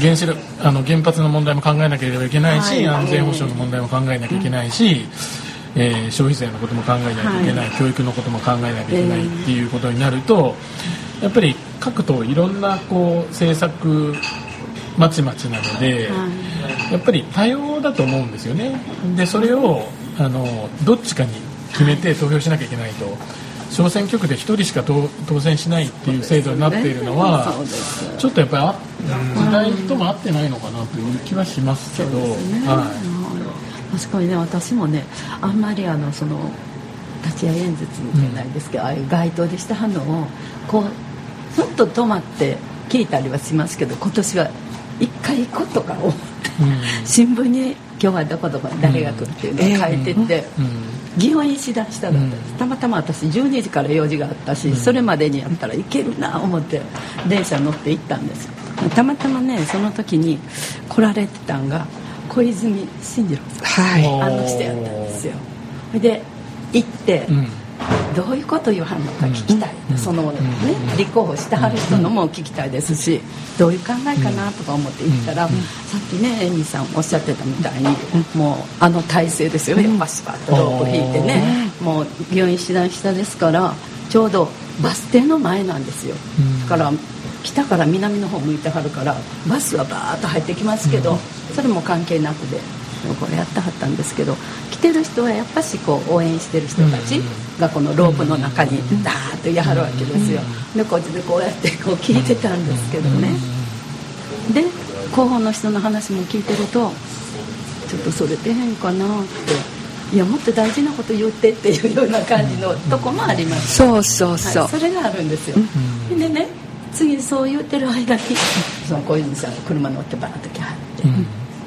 原子力あの原発の問題も考えなければいけないし、はい、安全保障の問題も考えなきゃいけないし、えー、消費税のことも考えなきゃいけない、教育のことも考えなきゃいけないっていうことになると、やっぱり各党いろんなこう政策まちまちなので、やっぱり多様だと思うんですよね。でそれをあのどっちかに決めて投票しなきゃいけないと小選挙区で1人しか当選しないっていう制度になっているのは、ちょっとやっぱり時代とも合ってないのかなという気はしますけど、はい、確かにね私もねあんまりあのその立ち会い演説じゃないですけど、うん、ああいう街頭でしたのをこうちょっと止まって聞いたりはしますけど今年は一回行こうとか思って、うん、新聞に「今日はどこどこ誰が来る」っていうのを書いてて、祇園石段下だったんです、たまたま私12時から用事があったし、それまでにやったらいけるな思って電車乗って行ったんですたまたまねその時に来られてたんが小泉進次郎さん、はい、あの人やったんですよ。で行って、うんどういうこと言わはんのか聞きたい、うん、そのね、立候補してはる人のも聞きたいですしどういう考えかなとか思って言ったら、さっきねエミさんおっしゃってたみたいにもうあの体勢ですよね。バスバッとロープ引いてねもう病院師団下ですからちょうどバス停の前なんですよ、だから北から南の方向いてはるからバスはバーッと入ってきますけど、それも関係なくでこれやってはったんですけど来てる人はやっぱしこう応援してる人たちがこのロープの中にダーッとやはるわけですよ。でこっちでこうやってこう聞いてたんですけどね。で候補の人の話も聞いてるとちょっとそれ出へんかなっていやもっと大事なこと言ってっていうような感じのとこもあります、そうそうそう、はい、それがあるんですよ、でね次そう言ってる間にその小泉さんが車乗ってバーッと来はって、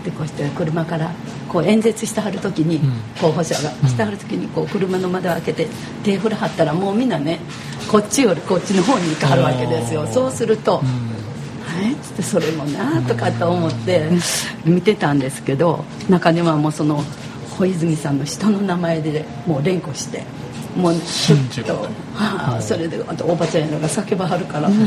でこうして車からこう演説してはる時に、候補者がしてはる時にこう車の窓を開けて手振らはったらもうみんなねこっちよりこっちの方に行かはるわけですよ。そうすると、えってそれもなとかと思って見てたんですけど中にはもうその小泉さんの下の名前でもう連呼してもうちょっと、はあ、それであとおばちゃんやのが叫ばはるから、うん、ちょ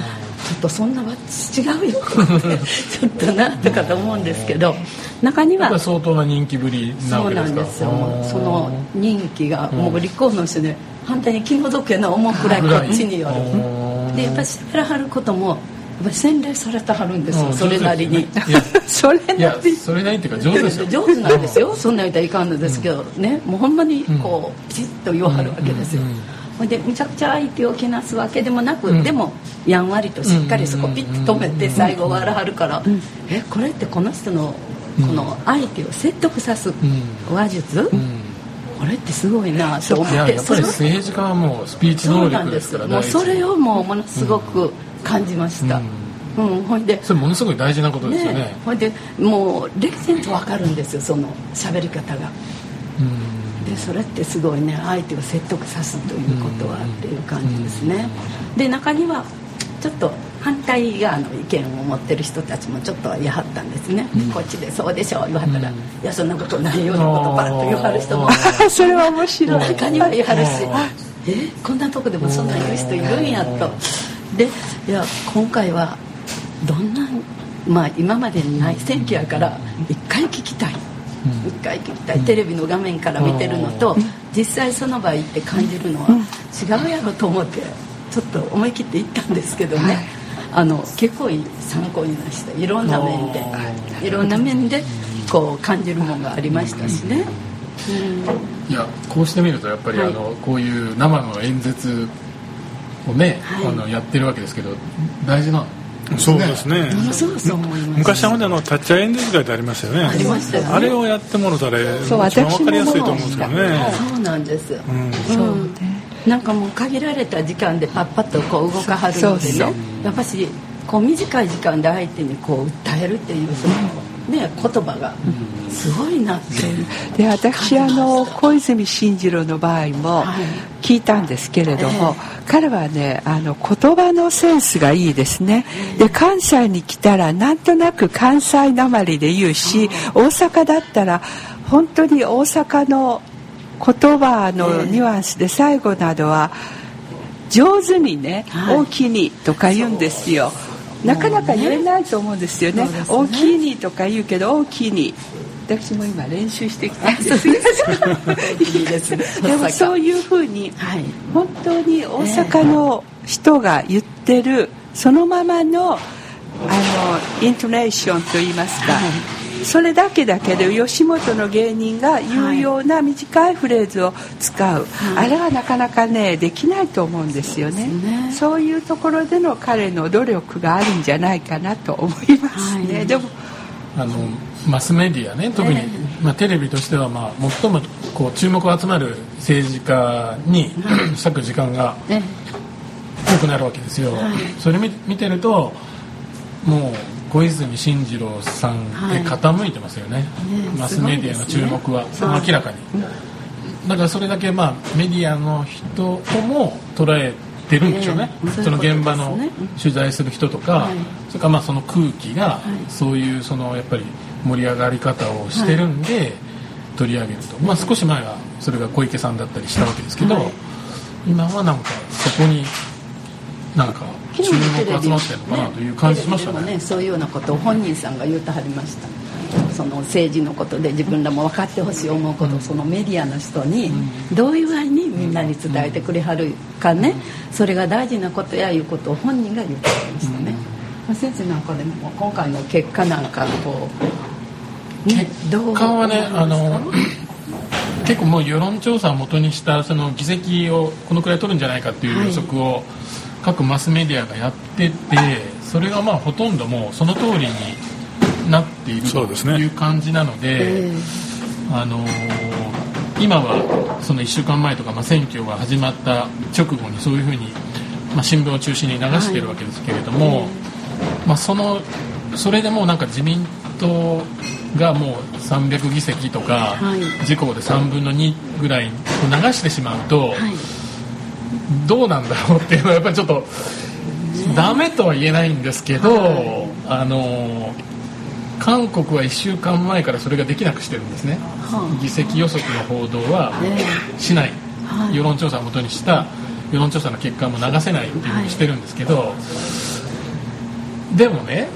っとそんなは違うよ。ちょっとなとかと思うんですけど中には相当な人気ぶりなわけですか？そうなんですよ。その人気がもう立候補の人で反対に気の毒やな思うくらいこっちによる。でやっぱりしゃべらはることもぱ洗礼されてはるんですよ、それなりに。それなりそれなりっていうか上手ですよ。上手なんですよそんな言ったらいかんのですけどねもうほんまにこうピチッと言わはるわけですよ、ほんでむちゃくちゃ相手をけなすわけでもなく、でもやんわりとしっかりそこピッと止めて最後終わらはるから、えこれってこの人のこの相手を説得さす話術、これってすごいなと思って。やっぱり政治家はもうスピーチ能力ですからもうそれをもうものすごく感じました、うん、ほんで。それものすごい大事なことですよね。ねほんでもう歴然と分かるんですよその喋り方が、うん、でそれってすごいね相手を説得さすということはっていう感じですね、で中にはちょっと反対側の意見を持ってる人たちもちょっとやはったんですね、うん、こっちでそうでしょ言わはったら、うん、いやそんなことないようなことばっと言わはる人もそれは面白い。中には言わはるしえこんなとこでもそんな言う人いるんやとでいや今回はどんなまあ今までにない選挙やから一回聞きたい。一回聞きたい。テレビの画面から見てるのと実際その場行って感じるのは違うやろと思ってちょっと思い切って行ったんですけどね。あの結構参考になりました。いろんな面で。いろんな面でこう感じるものがありましたしね。いやこうしてみるとやっぱり、あのこういう生の演説をね、あのやってるわけですけど大事なそうですね。昔はのタッチャー演説会ってありましたよね。ありました、あれをやってもらったら一番わかりやすいと思うんですけどね。そうなんです。うん、そうね。なんかもう限られた時間でパッパッとこう動かはるのでね。やっぱしこう短い時間で相手にこう訴えるっていうその。ね、言葉が。すごいなって、で私あの小泉進次郎の場合も聞いたんですけれども、彼はねあの言葉のセンスがいいですね。で関西に来たらなんとなく関西なまりで言うし大阪だったら本当に大阪の言葉のニュアンスで最後などは上手にね「大きに」とか言うんですよ。なかなか言えないと思うんですよね、ね、大きいにとか言うけど大きいに。私も今練習してきたんです。ですでもそういうふうに、はい、本当に大阪の人が言ってるそのままのあのイントネーションといいますか、はいそれだけだけで吉本の芸人が言うような短いフレーズを使う、はい、あれはなかなかねできないと思うんですよね、ね、そういうところでの彼の努力があるんじゃないかなと思いますね、はい、でもあのマスメディアね特に、まあ、テレビとしては、まあ、最もこう注目を集まる政治家に 割く時間が多くなるわけですよ、はい、それ見てるともう小泉進次郎さんで傾いてますよね、はい、マスメディアの注目は、ね、明らかに、だからそれだけまあメディアの人も捉えてるんでしょうね、その現場の取材する人とか、それからまあその空気がそういうそのやっぱり盛り上がり方をしてるんで取り上げると、まあ、少し前はそれが小池さんだったりしたわけですけど、今はなんかそこになんか注目集まってるのかなという感じしましたね、ね、そういうようなことを本人さんが言うてはりました。その政治のことで自分らも分かってほしい思うことをそのメディアの人にどういうふうにみんなに伝えてくれはるかね。それが大事なことやいうことを本人が言ってはりましたね、まあ、先生なんかでも今回の結果なんかこう、ね、結果はねあの結構もう世論調査をもとにしたその議席をこのくらい取るんじゃないかっていう予測を、はい各マスメディアがやっててそれがまあほとんどもうその通りになっているという感じなので、あのー、今はその1週間前とか、まあ、選挙が始まった直後にそういうふうに、まあ、新聞を中心に流してるわけですけれども、はい、まあ、そのそれでもうなんか自民党がもう300議席とか、はい、自公で3分の2ぐらい流してしまうと。はいどうなんだろうっていうのはやっぱりちょっとダメとは言えないんですけど、あの韓国は1週間前からそれができなくしてるんですね、はあ、議席予測の報道はしない、はい、世論調査をもとにした世論調査の結果も流せないっていうふうにしてるんですけど、はい、でもね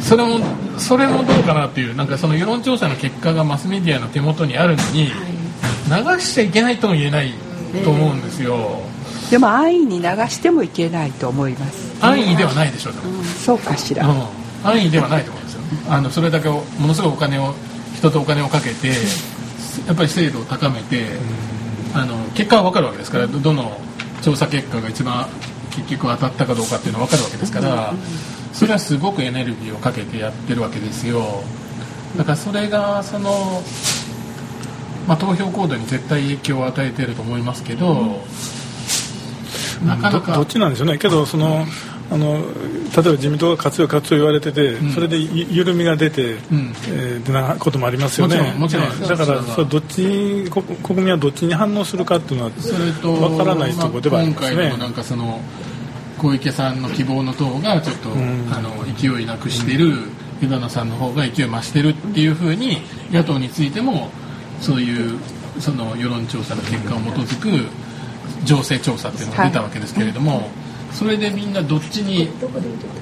それもそれもどうかなっていうなんかその世論調査の結果がマスメディアの手元にあるのに、流しちゃいけないとも言えないと思うんですよ、でも安易に流してもいけないと思います。安易ではないでしょう、うん、そうかしら、うん、安易ではないと思うんですよ。あのそれだけものすごいお金を人とお金をかけてやっぱり精度を高めてあの結果は分かるわけですからどの調査結果が一番結局当たったかどうかっていうのは分かるわけですからそれはすごくエネルギーをかけてやってるわけですよ。だからそれがその、まあ、投票行動に絶対影響を与えていると思いますけど、なかなか。どっちなんでしょうね。けどそのあの例えば自民党が活用活用言われてて、うん、それで緩みが出て、うん、えー、なこともありますよね。もちろんだからそれどっちに国民はどっちに反応するかっていうのはそれと分からないところではありますね、まあ、今回のなんかその小池さんの希望の党がちょっと、うん、あの勢いなくしてる、枝野さんの方が勢い増してるっていうふうに野党についてもそういうその世論調査の結果を基づく情勢調査っていうのが出たわけですけれども、はい、それでみんなどっちに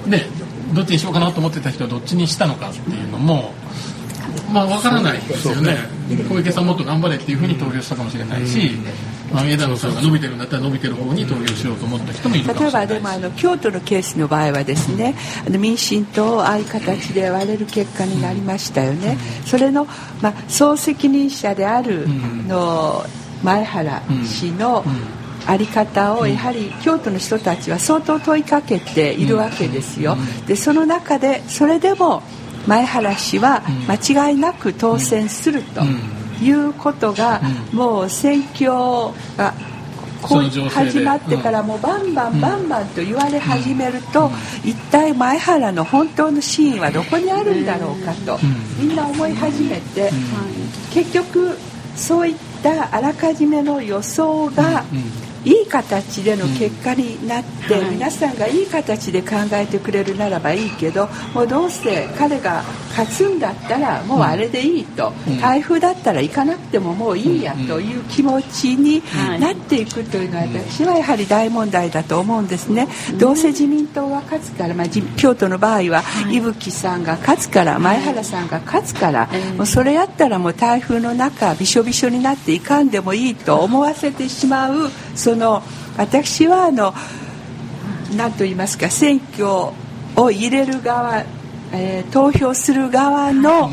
ねどっちにしようかなと思ってた人はどっちにしたのかっていうのもまあ分からないですよね。小池さんもっと頑張れっていうふうに投票したかもしれないし、まあ、枝野さんが伸びてるんだったら伸びてる方に投票しようと思った人もいる例えばでもあの京都のケースの場合はですねあの民進党をああいう形で割れる結果になりましたよね、それの、まあ、総責任者であるの前原氏の、あり方をやはり京都の人たちは相当問いかけているわけですよ。でその中でそれでも前原氏は間違いなく当選するということがもう選挙がこう始まってからもうバンバンバンバンと言われ始めると一体前原の本当の真意はどこにあるんだろうかとみんな思い始めて結局そういったあらかじめの予想がいい形での結果になって、うん、皆さんがいい形で考えてくれるならばいいけどもうどうせ彼が勝つんだったらもうあれでいいと、うん、台風だったら行かなくてももういいやという気持ちになっていくというのは私はやはり大問題だと思うんですね。どうせ自民党が勝つから、まあ、京都の場合は伊吹さんが勝つから前原さんが勝つから、もうそれやったらもう台風の中びしょびしょになっていかんでもいいと思わせてしまうそその私はあの何と言いますか選挙を入れる側、えー、投票する側の、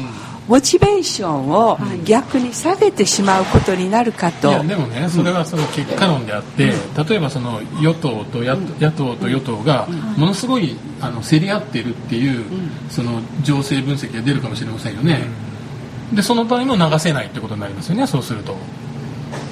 モチベーションを逆に下げてしまうことになるかと、でもねそれはその結果論であって、うん、例えばその与党と野,、野党と与党がものすごいあの競り合っているっていう、その情勢分析が出るかもしれませんよね、でその場合も流せないってことになりますよねそうすると。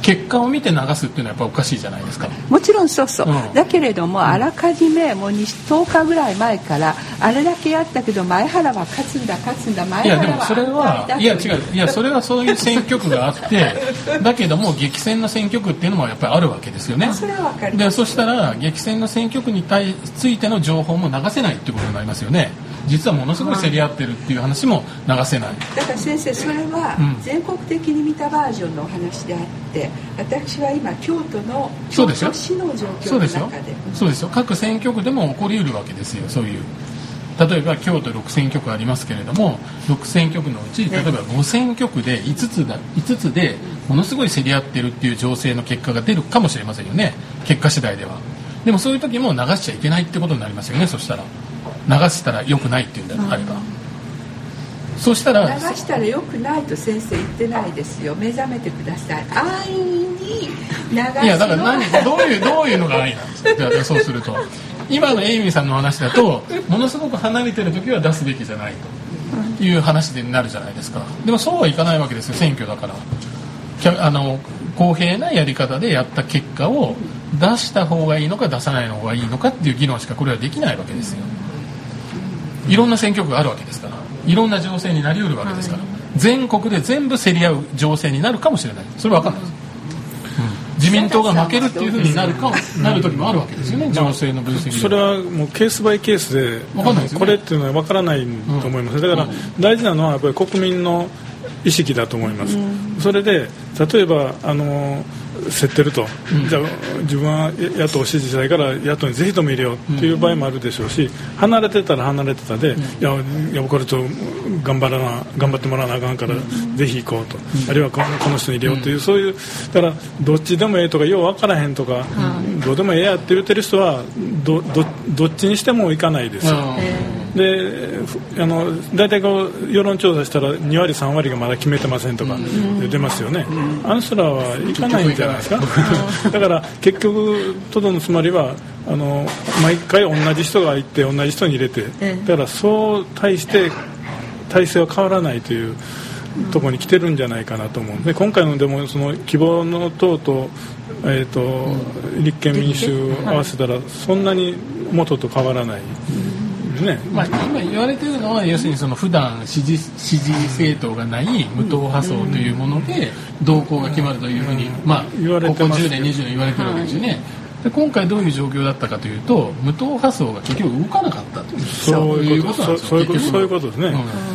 結果を見て流すっていうのはやっぱおかしいじゃないですか。もちろんそうそう、うん、だけれどもあらかじめもう10日ぐらい前からあれだけやったけど前原は勝つんだ勝つんだ前原はいやでもそれはいや違う。いやそれはそういう選挙区があって だけども激戦の選挙区っていうのもやっぱりあるわけですよね。それは分かるでそしたら激戦の選挙区に対ついての情報も流せないってことになりますよね実はものすごい競り合ってるっていう話も流せない。だから先生それは全国的に見たバージョンのお話であって、私は今京都の京都市の状況の中で。そうですよ。各選挙区でも起こりうるわけですよ。そういう。例えば京都6選挙区ありますけれども6選挙区のうち例えば5選挙区で5つだ5つでものすごい競り合ってるっていう情勢の結果が出るかもしれませんよね。結果次第では。でもそういう時も流しちゃいけないってことになりますよねそしたら。流したらよくないっていうんであれば、そしたら流したらよくないと先生言ってないですよ。目覚めてください。安易に流すいやだから何どういうどういうのが安易なんですか。そうすると。今のエイミーさんの話だとものすごく離れてる時は出すべきじゃないという話になるじゃないですか。でもそうはいかないわけですよ選挙だから。あの公平なやり方でやった結果を出した方がいいのか出さない方がいいのかっていう議論しかこれはできないわけですよいろんな選挙区があるわけですからいろんな情勢になりうるわけですから、はい、全国で全部競り合う情勢になるかもしれない。それは分かんない。です、自民党が負けるっていうふうになるか、なる時もあるわけですよね、情勢の分析それはもうケースバイケースで、ね、これっていうのは分からないと思います、だから大事なのはやっぱり国民の意識だと思います、それで例えばあの競ってると、うん、じゃあ自分は野党を支持したいから野党にぜひとも入れようっていう場合もあるでしょうし、離れてたら離れてたで、うん、いやいやこれちょっと頑張らな頑張ってもらわなあかんから、ぜひ行こうと、あるいはこの人に入れようという、そういうだからどっちでもええとかよう分からへんとか、どうでもええやって言ってる人はどどどっちにしても行かないですよ。であの大体こう世論調査したら2割、3割がまだ決めてませんとか出ますよね、あの人らは行かないんじゃないですか、だから結局、トドのつまりはあの毎回同じ人が行って同じ人に入れて、だからそう対して体制は変わらないというところに来てるんじゃないかなと思うで今回のでもその希望の党と,、えーと立憲民主合わせたらそんなに元と変わらない。ね、まあ、今言われてるのは要するにその普段支持支持政党がない無党派層というもので動向が決まるというふうに、まあ、言われてここ10年20年言われてるわけですよね。で今回どういう状況だったかというと無党派層が結局動かなかったというそういうことなんですよそういうことですね、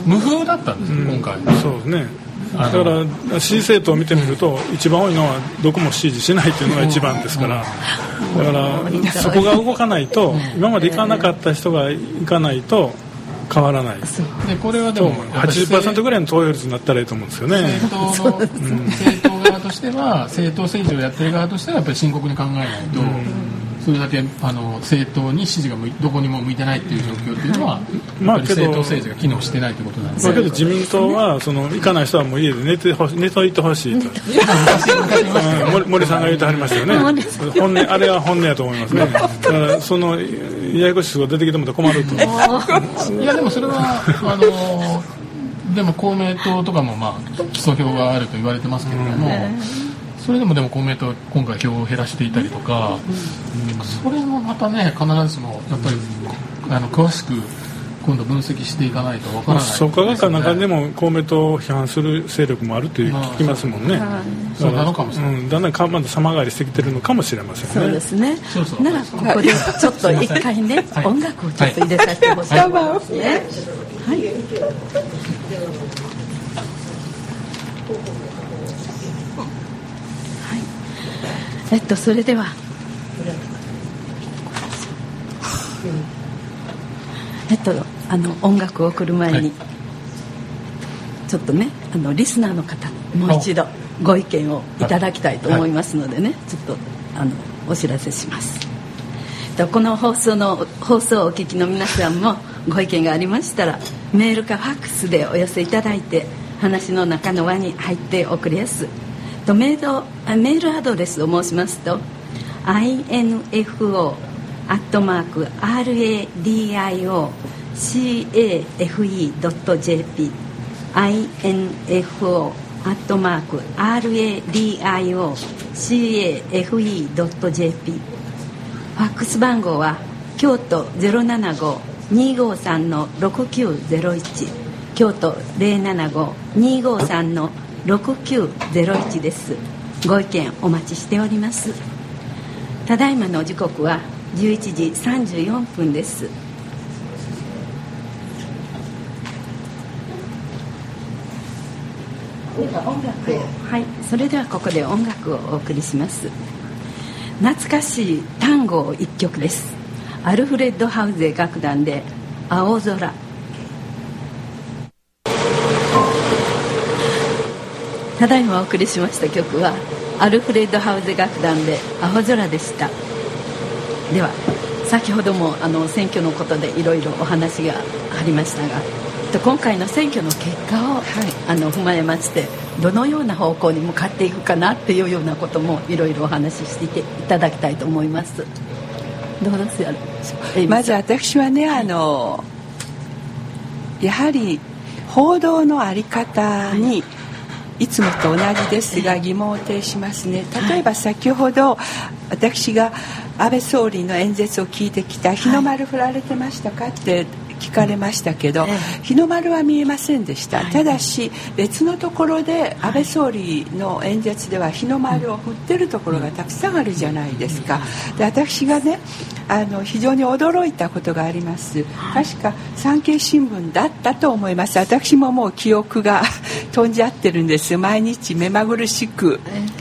うん、無風だったんですよ、今回そうですねだから支持政党を見てみると一番多いのはどこも支持しないというのが一番ですから。だからそこが動かないと今まで行かなかった人が行かないと変わらない。でこれはでも80%ぐらいの投票率になったらいいと思うんですよね。政党の、政党側としては政党政治をやってる側としてはやっぱり深刻に考えないと、それだけあの政党に支持がどこにも向いてないっていう状況っていうのは、まあ、政党政治が機能してないということなんで。すまあ、けど自民党はその行かない人はもう家で寝てほし寝といてほしいと。森森さんが言ってはりましたよね。本音あれは本音やと思いますね。だからそのややこしい人が出てきても困ると。いやでもそれはあのでも公明党とかもまあ基礎票があると言われてますけれども、それでもでも公明党は今回票を減らしていたりとか、それもまたね必ずしもやっぱりあの詳しく今度分析していかないとわからない、創価学会の中でも公明党を批判する勢力もあるという聞きますもんね、そうなのかもしれない、うん、だんだんかまだ様変わりしてきてるのかもしれませんね。そうですね。そうそう。ならここでちょっと一回ね、はい、音楽をちょっと入れさせてほしいですね、はいえっとそれでは。えっとあの音楽を送る前に、はい、ちょっとねあのリスナーの方もう一度ご意見をいただきたいと思いますのでね、はい、ちょっとあのお知らせします。この放送の放送をお聞きの皆さんもご意見がありましたらメールかファックスでお寄せいただいて話の中の輪に入っておくれやすとメールメールアドレスを申しますと info アットマーク RADIOCAFE.jp info アットマーク RADIOCAFE.jp ファックス番号は京都075-253の6901京都075-253の6901です。ご意見お待ちしております。ただいまの時刻は11時34分です。はいそれではここで音楽をお送りします。懐かしい単語を一曲です。アルフレッド・ハウゼ楽団で「青空」ただいまお送りしました曲はアルフレッド・ハウゼ楽団で「青空」でした。では先ほどもあの選挙のことでいろいろお話がありましたが今回の選挙の結果を、はい、あの踏まえましてどのような方向に向かっていくかなっていうようなこともいろいろお話ししていただきたいと思います。どうです？まず私はねあのやはり報道の在り方に、はいいつもと同じですが疑問を呈しますね。例えば先ほど私が安倍総理の演説を聞いてきた日の丸振られてましたかって聞かれましたけど、日の丸は見えませんでした、はい、ただし別のところで安倍総理の演説では日の丸を振ってるところがたくさんあるじゃないですか。で私がねあの非常に驚いたことがあります。確か産経新聞だったと思います。私ももう記憶が 飛んじゃってるんです。毎日目まぐるしく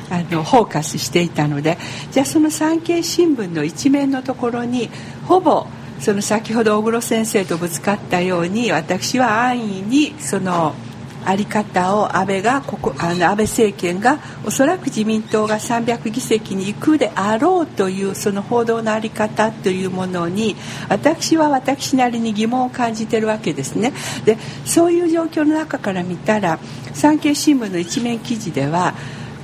あのフォーカスしていたので。じゃあその産経新聞の一面のところにほぼその先ほど小黒先生とぶつかったように私は安易にその在り方を安倍がここあの安倍政権がおそらく自民党が300議席に行くであろうというその報道の在り方というものに私は私なりに疑問を感じてるわけですね。でそういう状況の中から見たら産経新聞の一面記事では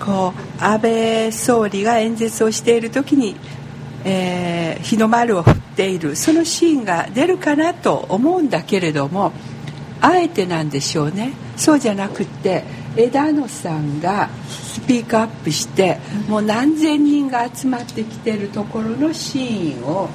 こう安倍総理が演説をしている時に、えー、日の丸を振っている。そのシーンが出るかなと思うんだけれどもあえてなんでしょうね。そうじゃなくって枝野さんがスピークアップしてもう何千人が集まってきてるところのシーンを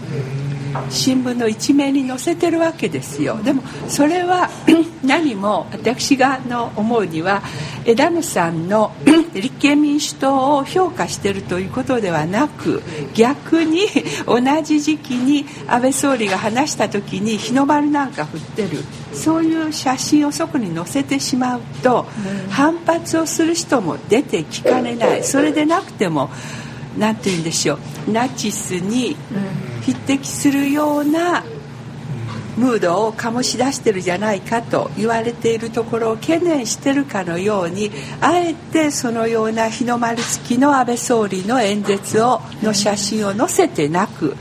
新聞の一面に載せてるわけですよ。でもそれは 何も私がの思うには枝野さんの 立憲民主党を評価しているということではなく逆に同じ時期に安倍総理が話した時に日の丸なんか振ってる。そういう写真をそこに載せてしまうと反発をする人も出てきかねない。それでなくても何て言うんでしょう。ナチスに匹敵するようなムードを醸し出してるじゃないかと言われているところを懸念してるかのようにあえてそのような日の丸付きの安倍総理の演説をの写真を載せてなく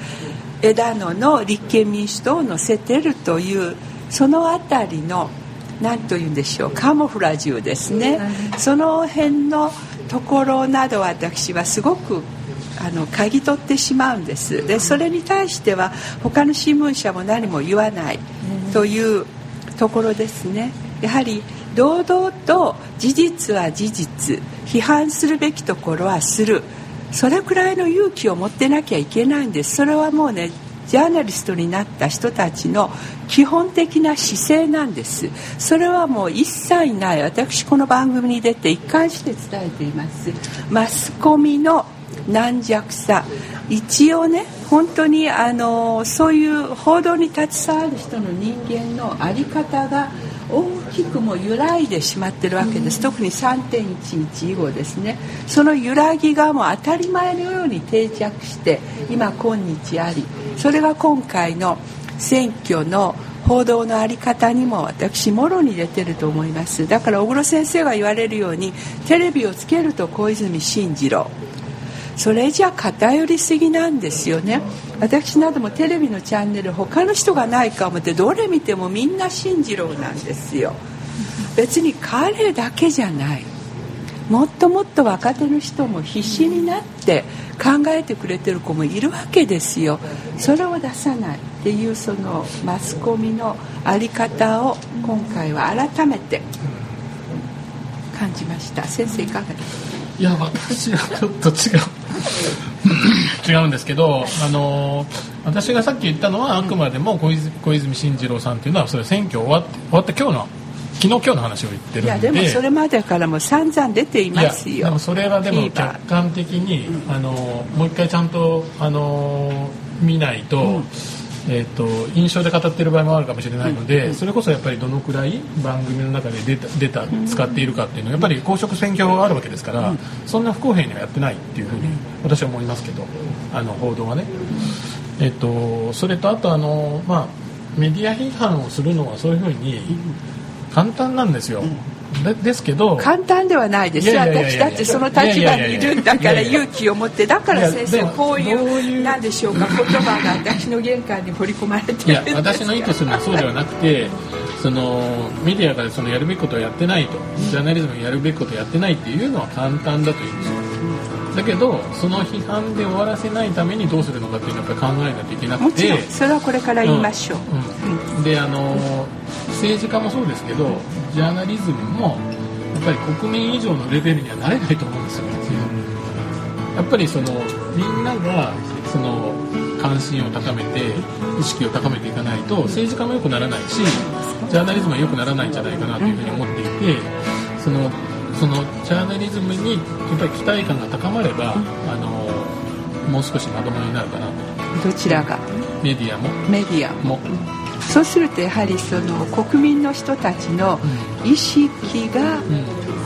枝野の立憲民主党を載せてるというその辺りの何と言うんでしょうカモフラージュですね。その辺のところなど私はすごくあの嗅ぎ取ってしまうんです。でそれに対しては他の新聞社も何も言わないというところですね。やはり堂々と事実は事実。批判するべきところはする。それくらいの勇気を持ってなきゃいけないんです。それはもうねジャーナリストになった人たちの基本的な姿勢なんです。それはもう一切ない。私この番組に出て一貫して伝えています。マスコミの軟弱さ。一応ね本当にあのそういう報道に携わる人の人間の在り方が大きくも揺らいでしまってるわけです、特に3.11以後ですね。その揺らぎがもう当たり前のように定着して今今日あり。それが今回の選挙の報道の在り方にも私もろに出てると思います。だから小黒先生が言われるようにテレビをつけると小泉進次郎それじゃ偏りすぎなんですよね。私などもテレビのチャンネル他の人がないか思ってどれ見てもみんな進次郎なんですよ。別に彼だけじゃない。もっともっと若手の人も必死になって考えてくれてる子もいるわけですよ。それを出さないっていうそのマスコミの在り方を今回は改めて感じました。先生いかがですか？いや私はちょっと違う。違うんですけど、あの私がさっき言ったのはあくまでも小泉小泉進次郎さんというのはそれ選挙終わって終わった今日の昨日今日の話を言ってるんで。いやでもそれまでからも散々出ていますよ。でもそれはでも客観的に、あのもう一回ちゃんとあの見ないと、うんえーと、印象で語っている場合もあるかもしれないので、うん、それこそやっぱりどのくらい番組の中で出た出た使っているかっていうのはやっぱり公職選挙があるわけですから、うん、そんな不公平にはやってないっていうふうに私は思いますけどあの報道はね、えーと、それとあとあの、まあ、メディア批判をするのはそういうふうに簡単なんですよ。でですけど簡単ではないです。私だってその立場にいるんだから勇気を持ってだから先生こういう何でしょうか言葉が私の玄関に掘り込まれていや私の意図するのはそうではなくてそのメディアがそのやるべきことをやってないとジャーナリズムやるべきことをやってないっていうのは簡単だというんですよだけどその批判で終わらせないためにどうするのかっていうのはやっぱり考えないといけなくて。それはこれから言いましょう、うん。うん、であの政治家もそうですけどジャーナリズムもやっぱり国民以上のレベルにはなれないと思うんですよやっぱりそのみんながその関心を高めて意識を高めていかないと政治家も良くならないしジャーナリズムは良くならないんじゃないかなというふうに思っていてそのそのジャーナリズムにやっぱり期待感が高まれば、あのもう少しまともになるかなと。どちらが？メディアも。メディアも。そうするとやはりその国民の人たちの意識が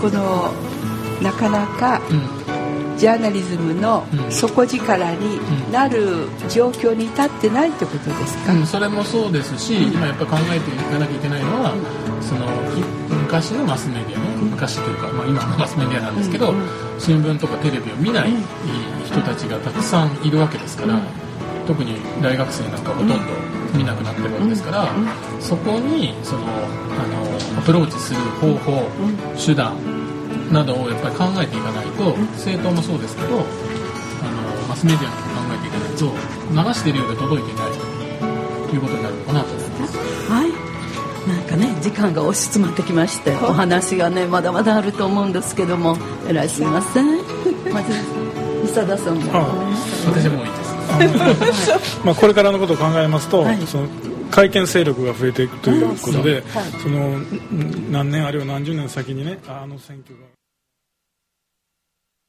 このなかなかジャーナリズムの底力になる状況に至ってないってことですか、うん、それもそうですし、今やっぱり考えていかなきゃいけないのは、その昔のマスメディアね。昔というか、まあ、今のマスメディアなんですけど、新聞とかテレビを見ない人たちがたくさんいるわけですから、特に大学生なんかほとんど見なくなってるわけですから、そこにそのあのアプローチする方法、手段などをやっぱり考えていかないと政党もそうですけどあのマスメディアも考えていかないと流しているようで届いていないということになるのかなと。思います。時間が押し詰まってきましてお話がねまだまだあると思うんですけどもえらいすみません。まず伊田さんも。私もいいです。まあこれからのことを考えますと、はい、その会見勢力が増えていくということで、はい、その何年あるいは何十年先にねあの選挙が。